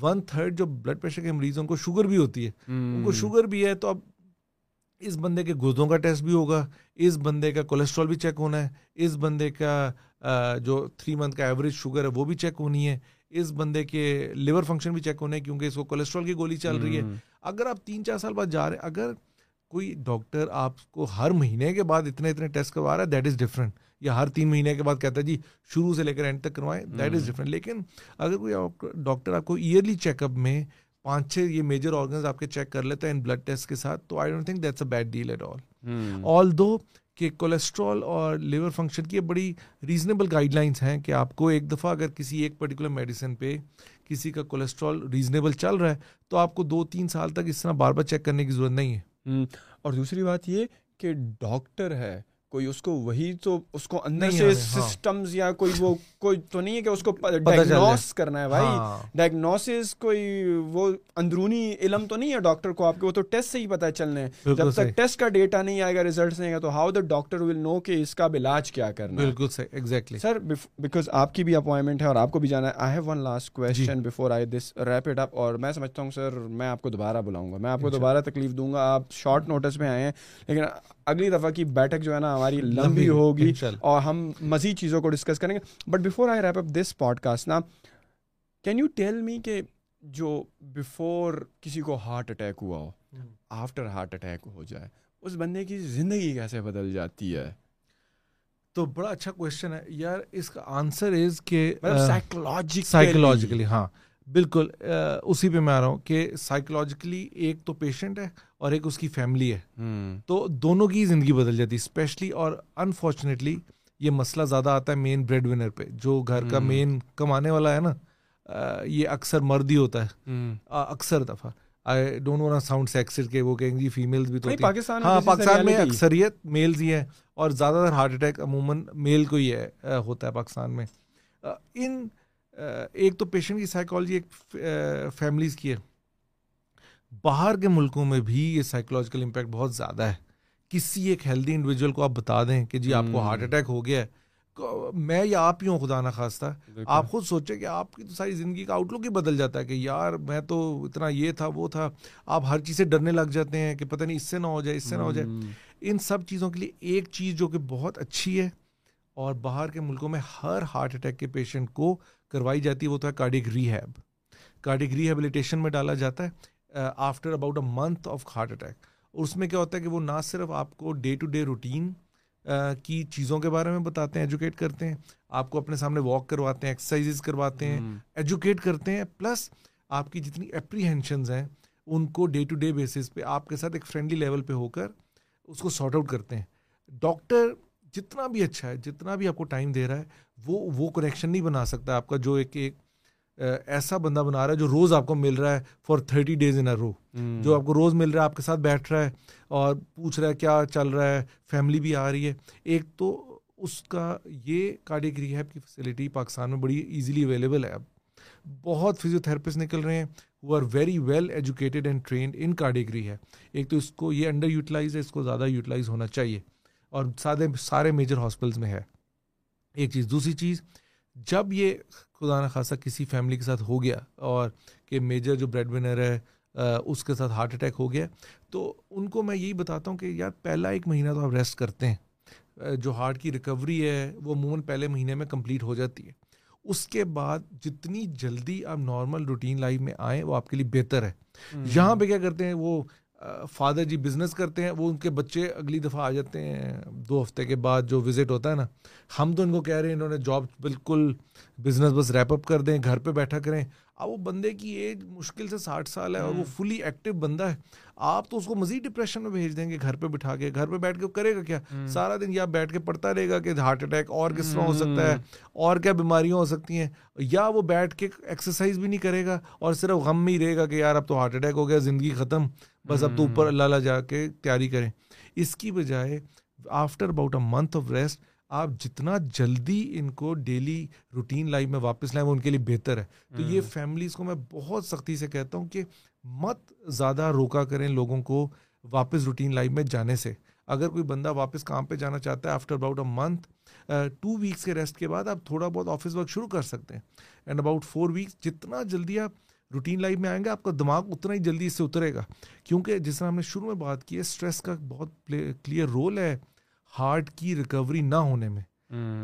ون تھرڈ جو بلڈ پریشر کے مریض ان کو شوگر بھی ہوتی ہے۔ ان کو شوگر بھی ہے تو اب اس بندے کے گردوں کا ٹیسٹ بھی ہوگا۔ اس بندے کا کولیسٹرول بھی چیک ہونا ہے۔ اس بندے کا جو تھری منتھ کا ایوریج شوگر ہے وہ بھی چیک ہونی ہے۔ اس بندے کے لیور فنکشن بھی چیک ہونے کیونکہ اس کو کولیسٹرول کی گولی چل رہی ہے۔ اگر آپ تین چار سال بعد جا رہے ہیں اگر کوئی ڈاکٹر آپ کو ہر مہینے کے بعد اتنے اتنے ٹیسٹ کروا رہا ہے دیٹ از ڈفرنٹ یا ہر تین مہینے کے بعد کہتا ہے جی شروع سے لے کر اینڈ تک کروائیں دیٹ از ڈفرنٹ لیکن اگر کوئی ڈاکٹر آپ کو ایئرلی چیک اپ میں پانچ چھ یہ میجر آرگنز آپ کے چیک کر لیتے ہیں ان بلڈ ٹیسٹ کے ساتھ تو I don't think that's a bad deal at all although کہ کولیسٹرول اور لیور فنکشن کی بڑی ریزنیبل گائیڈ لائنس ہیں کہ آپ کو ایک دفعہ اگر کسی ایک پرٹیکولر میڈیسن پہ کسی کا کولیسٹرول ریزنیبل چل رہا ہے تو آپ کو دو تین سال تک اس طرح بار بار چیک کرنے کی ضرورت نہیں ہے۔ اور دوسری بات یہ کہ ڈاکٹر ہے کوئی اس کو وہی تو اس کو اندر سے سسٹمز ہاں۔ یا کوئی وہ کوئی تو نہیں ہے کہ اس کو ڈائگنوس کرنا ہے بھائی۔ ڈائگنوسس کوئی وہ اندرونی علم تو نہیں ہے ڈاکٹر کو؟ آپ کے وہ تو ٹیسٹ سے ہی پتہ چلنے جب تک ٹیسٹ کا ڈیٹا نہیں آئے گا ریزلٹس نہیں آئے گا تو ہاؤ دا ڈاکٹر ول نو کہ اس کا علاج کیا کرنا بالکل صحیح ایگزیکٹلی سر بیکاز آپ کی بھی اپوائنٹمنٹ ہے اور آپ کو بھی جانا ہے I have one last question before I this wrap it up اور میں سمجھتا ہوں سر میں آپ کو دوبارہ بلاؤں گا۔ میں آپ کو دوبارہ تکلیف دوں گا۔ آپ شارٹ نوٹس میں آئے ہیں لیکن اگلی دفعہ کی بیٹھک جو ہے نا ہماری لمبی ہوگی اور ہم مزید چیزوں کو ڈسکس کریں گے۔ But before I wrap up this podcast نا کین یو ٹیل می کہ جو بفور کسی کو ہارٹ اٹیک ہوا ہو آفٹر ہارٹ اٹیک ہو جائے اس بندے کی زندگی کیسے بدل جاتی ہے؟ تو بڑا اچھا کوشچن ہے۔ یار اس کا آنسر از کہ سائیکولوجیکلی ہاں۔ بالکل اسی پہ میں آ رہا ہوں کہ سائیکولوجیکلی ایک تو پیشنٹ ہے اور ایک اس کی فیملی ہے۔ تو دونوں کی زندگی بدل جاتی ہے اسپیشلی اور انفارچونیٹلی یہ مسئلہ زیادہ آتا ہے مین بریڈ ونر پہ جو گھر کا مین کمانے والا ہے نا یہ اکثر مرد ہی ہوتا ہے۔ اکثر دفعہ۔ آئی ڈونٹ ساؤنڈ سیکسڈ کے وہ کہیں گی فیمیلز بھی تو پاکستان ہاں پاکستان میں اکثریت میلز ہی ہے اور زیادہ تر ہارٹ اٹیک عموماً میل کو ہی ہے ہوتا ہے پاکستان میں۔ ان ایک تو پیشنٹ کی سائیکالوجی ایک فیملیز کی ہے۔ باہر کے ملکوں میں بھی یہ سائیکولوجیکل امپیکٹ بہت زیادہ ہے۔ کسی ایک ہیلدی انڈیویجول کو آپ بتا دیں کہ جی آپ کو ہارٹ اٹیک ہو گیا ہے۔ میں یا آپ ہی ہوں خدا نخواستہ۔ آپ خود سوچیں کہ آپ کی تو ساری زندگی کا آؤٹ لک ہی بدل جاتا ہے کہ یار میں تو اتنا یہ تھا وہ تھا۔ آپ ہر چیز سے ڈرنے لگ جاتے ہیں کہ پتہ نہیں اس سے نہ ہو جائے اس سے نہ ہو جائے۔ ان سب چیزوں کے لیے ایک چیز جو کہ بہت اچھی ہے اور باہر کے ملکوں میں ہر ہارٹ اٹیک کے پیشنٹ کو کروائی جاتی ہے وہ تو ہے کارڈک ریہیب کارڈک ریہیبلیٹیشن میں ڈالا جاتا ہے after about a month of heart attack اس میں کیا ہوتا ہے کہ وہ نہ صرف آپ کو ڈے ٹو ڈے روٹین کی چیزوں کے بارے میں بتاتے ہیں ایجوکیٹ کرتے ہیں آپ کو اپنے سامنے واک کرواتے ہیں ایکسرسائز کرواتے ہیں ایجوکیٹ کرتے ہیں پلس آپ کی جتنی اپریہینشنز ہیں ان کو ڈے ٹو ڈے بیسس پہ آپ کے ساتھ ایک فرینڈلی لیول پہ ہو کر اس کو سارٹ آؤٹ کرتے ہیں۔ ڈاکٹر جتنا بھی اچھا ہے جتنا بھی آپ کو ٹائم دے رہا ہے وہ وہ کنیکشن نہیں بنا سکتا آپ کا جو ایک ایک ایسا بندہ بنا رہا ہے جو روز آپ کو مل رہا ہے for thirty days in a row جو آپ کو روز مل رہا ہے آپ کے ساتھ بیٹھ رہا ہے اور پوچھ رہا ہے کیا چل رہا ہے فیملی بھی آ رہی ہے۔ ایک تو اس کا یہ کارڈیک ریہیب کی فیسلٹی پاکستان میں بڑی ایزیلی اویلیبل ہے۔ اب بہت فزیو تھراپسٹ نکل رہے ہیں وہ are very well educated and trained in کارڈیگری ہے۔ ایک تو اس کو یہ انڈر یوٹیلائز ہے اس کو زیادہ یوٹیلائز ہونا چاہیے۔ اور سارے سارے میجر ہاسپٹلس میں ہے۔ ایک چیز دوسری چیز جب یہ خدا نخواستہ کسی فیملی کے ساتھ ہو گیا اور کہ میجر جو بریڈ ونر ہے اس کے ساتھ ہارٹ اٹیک ہو گیا تو ان کو میں یہی بتاتا ہوں کہ یار پہلا ایک مہینہ تو آپ ریسٹ کرتے ہیں۔ جو ہارٹ کی ریکوری ہے وہ عموماً پہلے مہینے میں کمپلیٹ ہو جاتی ہے۔ اس کے بعد جتنی جلدی آپ نارمل روٹین لائف میں آئیں وہ آپ کے لیے بہتر ہے۔ یہاں پہ کیا کرتے ہیں وہ فادر جی بزنس کرتے ہیں وہ ان کے بچے اگلی دفعہ آ جاتے ہیں دو ہفتے کے بعد جو وزٹ ہوتا ہے نا ہم تو ان کو کہہ رہے ہیں انہوں نے جاب بالکل بزنس بس ریپ اپ کر دیں گھر پہ بیٹھا کریں۔ اب وہ بندے کی ایج مشکل سے ساٹھ سال ہے اور وہ فلی ایکٹیو بندہ ہے۔ آپ تو اس کو مزید ڈپریشن میں بھیج دیں گے گھر پہ بٹھا کے گھر پہ بیٹھ کے کرے گا کیا؟ سارا دن یا بیٹھ کے پڑھتا رہے گا کہ ہارٹ اٹیک اور کس طرح ہو سکتا ہے اور کیا بیماریاں ہو سکتی ہیں۔ یا وہ بیٹھ کے ایکسرسائز بھی نہیں کرے گا اور صرف غم میں ہی رہے گا کہ یار اب تو ہارٹ اٹیک ہو گیا زندگی ختم۔ بس اب تو اوپر اللہ اللہ جا کے تیاری کریں۔ اس کی بجائے after about a month of rest آپ جتنا جلدی ان کو ڈیلی روٹین لائف میں واپس لائیں وہ ان کے لیے بہتر ہے۔ تو یہ فیملیز کو میں بہت سختی سے کہتا ہوں کہ مت زیادہ روکا کریں لوگوں کو واپس روٹین لائف میں جانے سے۔ اگر کوئی بندہ واپس کام پہ جانا چاہتا ہے after about a month two weeks کے ریسٹ کے بعد آپ تھوڑا بہت آفس ورک شروع کر سکتے ہیں۔ اینڈ اباؤٹ فور ویکس جتنا جلدی آپ روٹین لائف میں آئیں گے آپ کا دماغ اتنا ہی جلدی اس سے اترے گا۔ کیونکہ جس طرح ہم نے شروع میں بات کی ہے اسٹریس کا بہت کلیئر رول ہے ہارٹ کی ریکوری نہ ہونے میں۔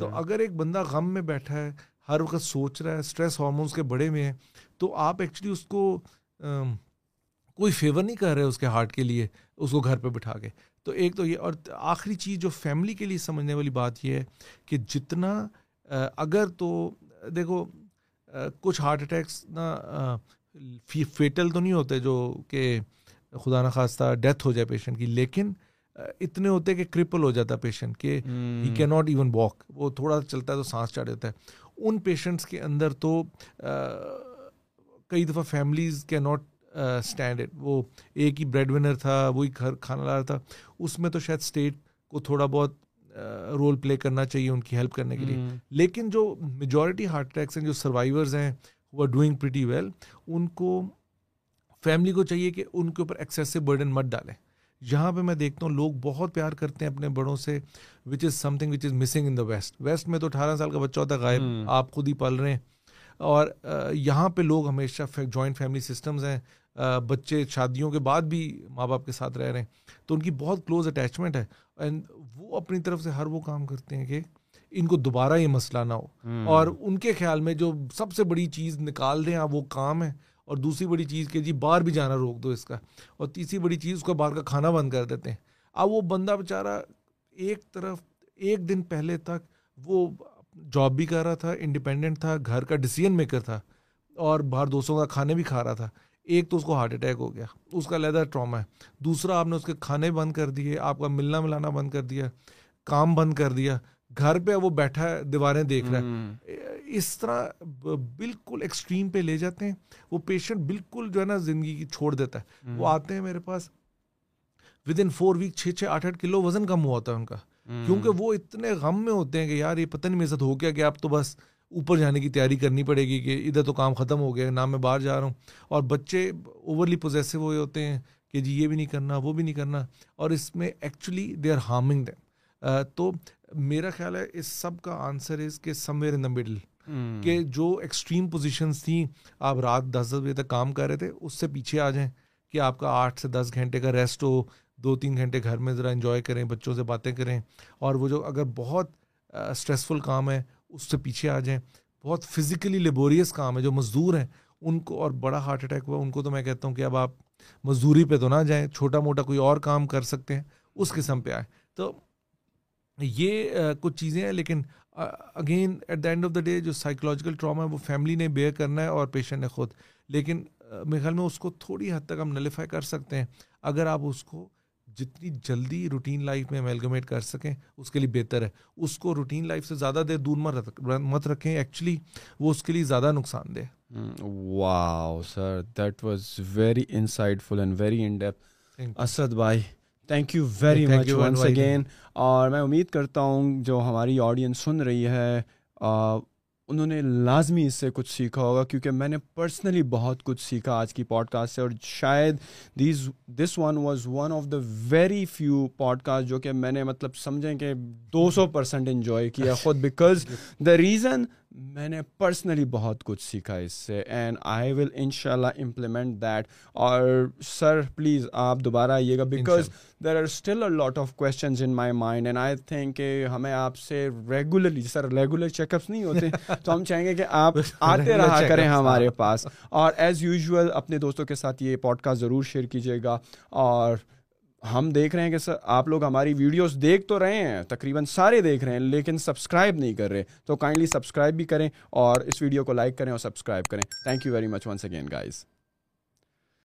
تو اگر ایک بندہ غم میں بیٹھا ہے ہر وقت سوچ رہا ہے اسٹریس ہارمونس کے بڑے میں ہے تو آپ ایکچولی اس کو کوئی فیور نہیں کر رہے اس کے ہارٹ کے لیے اس کو گھر پہ بٹھا کے۔ تو ایک تو یہ اور آخری چیز جو فیملی کے لیے سمجھنے والی بات یہ ہے کہ جتنا اگر تو دیکھو کچھ ہارٹ اٹیکس نا فیٹل تو نہیں ہوتے جو کہ خدا نخواستہ ڈیتھ ہو جائے پیشنٹ کی لیکن اتنے ہوتے کہ کرپل ہو جاتا پیشنٹ کہ ہی کی ناٹ ایون واک وہ تھوڑا چلتا ہے تو سانس چڑھ دیتا ہے۔ ان پیشنٹس کے اندر تو کئی دفعہ فیملیز کے ناٹ اسٹینڈرڈ وہ ایک ہی بریڈ ونر تھا وہی گھر کھانا لا رہا تھا۔ اس میں تو شاید اسٹیٹ کو تھوڑا بہت رول پلے کرنا چاہیے ان کی ہیلپ کرنے کے لیے۔ لیکن جو میجورٹی ہارٹ اٹیکس ہیں جو سروائیورز ہیں وہ آر ڈوئنگ پریٹی ویل ان کو فیملی کو چاہیے کہ ان کے اوپر ایکسیسو برڈن مت ڈالیں۔ یہاں پہ میں دیکھتا ہوں لوگ بہت پیار کرتے ہیں اپنے بڑوں سے which is something which is missing in the west west میں تو اٹھارہ سال کا بچہ ہوتا ہے غائب۔ آپ خود ہی پال رہے ہیں۔ اور یہاں پہ لوگ ہمیشہ جوائنٹ فیملی سسٹمز ہیں۔ بچے شادیوں کے بعد بھی ماں باپ کے ساتھ رہ رہے ہیں۔ تو ان کی بہت کلوز اٹیچمنٹ ہے۔ اینڈ وہ اپنی طرف سے ہر وہ کام کرتے ہیں کہ ان کو دوبارہ یہ مسئلہ نہ ہو۔ اور ان کے خیال میں جو سب سے بڑی چیز نکال دیں آپ وہ کام ہے۔ اور دوسری بڑی چیز کہ جی باہر بھی جانا روک دو اس کا۔ اور تیسری بڑی چیز اس کو باہر کا کھانا بند کر دیتے ہیں۔ اب وہ بندہ بیچارہ ایک طرف ایک دن پہلے تک وہ جاب بھی کر رہا تھا انڈیپینڈنٹ تھا گھر کا ڈسیزن میکر تھا اور باہر دوستوں کا کھانے بھی کھا رہا تھا۔ ایک تو اس کو ہارٹ اٹیک ہو گیا اس کا لیدر ٹراما ہے۔ دوسرا آپ نے اس کے کھانے بند کر دیے آپ کا ملنا ملانا بند کر دیا کام بند کر دیا۔ گھر پہ وہ بیٹھا ہے دیواریں دیکھ رہا ہے۔ اس طرح بالکل ایکسٹریم پہ لے جاتے ہیں۔ وہ پیشنٹ بالکل جو ہے نا زندگی کی چھوڑ دیتا ہے۔ وہ آتے ہیں میرے پاس۔ ود ان فور ویک چھ چھ آٹھ آٹھ کلو وزن کم ہوا ہوتا ہے ان کا۔ کیونکہ وہ اتنے غم میں ہوتے ہیں کہ یار یہ پتہ نہیں میرے ساتھ ہو گیا کہ اب تو بس اوپر جانے کی تیاری کرنی پڑے گی کہ ادھر تو کام ختم ہو گیا نہ میں باہر جا رہا ہوں۔ اور بچے اوورلی پوزیسو ہوئے ہوتے ہیں کہ جی یہ بھی نہیں کرنا وہ بھی نہیں کرنا۔ اور اس میں actually they are harming them تو میرا خیال ہے اس سب کا آنسر از کہ سم ویئر ان دا مڈل کہ جو ایکسٹریم پوزیشنس تھیں آپ رات دس دس بجے تک کام کر رہے تھے اس سے پیچھے آ جائیں کہ آپ کا آٹھ سے دس گھنٹے کا ریسٹ ہو دو تین گھنٹے گھر میں ذرا انجوائے کریں بچوں سے باتیں کریں۔ اور وہ جو اگر بہت اسٹریسفل کام ہے اس سے پیچھے آ جائیں۔ بہت فزیکلی لیبوریس کام ہے جو مزدور ہیں ان کو اور بڑا ہارٹ اٹیک ہوا ان کو تو میں کہتا ہوں کہ اب آپ مزدوری پہ تو نہ جائیں چھوٹا موٹا کوئی اور کام کر سکتے ہیں اس قسم پہ آئیں۔ تو یہ کچھ چیزیں ہیں لیکن again at the end of the day جو سائیکولوجیکل ٹراما ہے وہ فیملی نے بیئر کرنا ہے اور پیشنٹ نے خود. لیکن میرے خیال میں اس کو تھوڑی حد تک ہم نلیفائی کر سکتے ہیں. اگر آپ اس کو جتنی جلدی روٹین لائف میں امیلگمیٹ کر سکیں اس کے لیے بہتر ہے. اس کو روٹین لائف سے زیادہ دیر دور مت رکھیں. ایکچولی وہ اس کے لیے زیادہ نقصان دہ wow sir that was very insightful and very in deep Asad بھائی thank you very much once again اور میں امید کرتا ہوں جو ہماری آڈینس سن رہی ہے انہوں نے لازمی اس سے کچھ سیکھا ہوگا کیونکہ میں نے پرسنلی بہت کچھ سیکھا آج کی پوڈ کاسٹ سے اور شاید these this one was one of the very few podcast جو کہ میں نے مطلب سمجھیں کہ دو سو پرسینٹ انجوائے کیا خود بیکاز دا ریزن میں نے پرسنلی بہت کچھ سیکھا اس سے اینڈ آئی ول ان شاء اللہ امپلیمنٹ دیٹ اور سر پلیز آپ دوبارہ آئیے گا because there are still a lot of questions in my mind and I think کہ ہمیں آپ سے regularly sir regular check ups نہیں ہوتے تو ہم چاہیں گے کہ آپ آتے رہا کریں ہمارے پاس اور ایز یوزول اپنے دوستوں کے ساتھ یہ پوڈ کاسٹ ضرور شیئر کیجیے گا اور ہم دیکھ رہے ہیں کہ سر، آپ لوگ ہماری ویڈیوز دیکھ تو رہے ہیں، تقریباً سارے دیکھ رہے ہیں، لیکن سبسکرائب نہیں کر رہے۔ تو کائنڈلی سبسکرائب بھی کریں اور اس ویڈیو کو لائک کریں اور سبسکرائب کریں۔ Thank you very much once again guys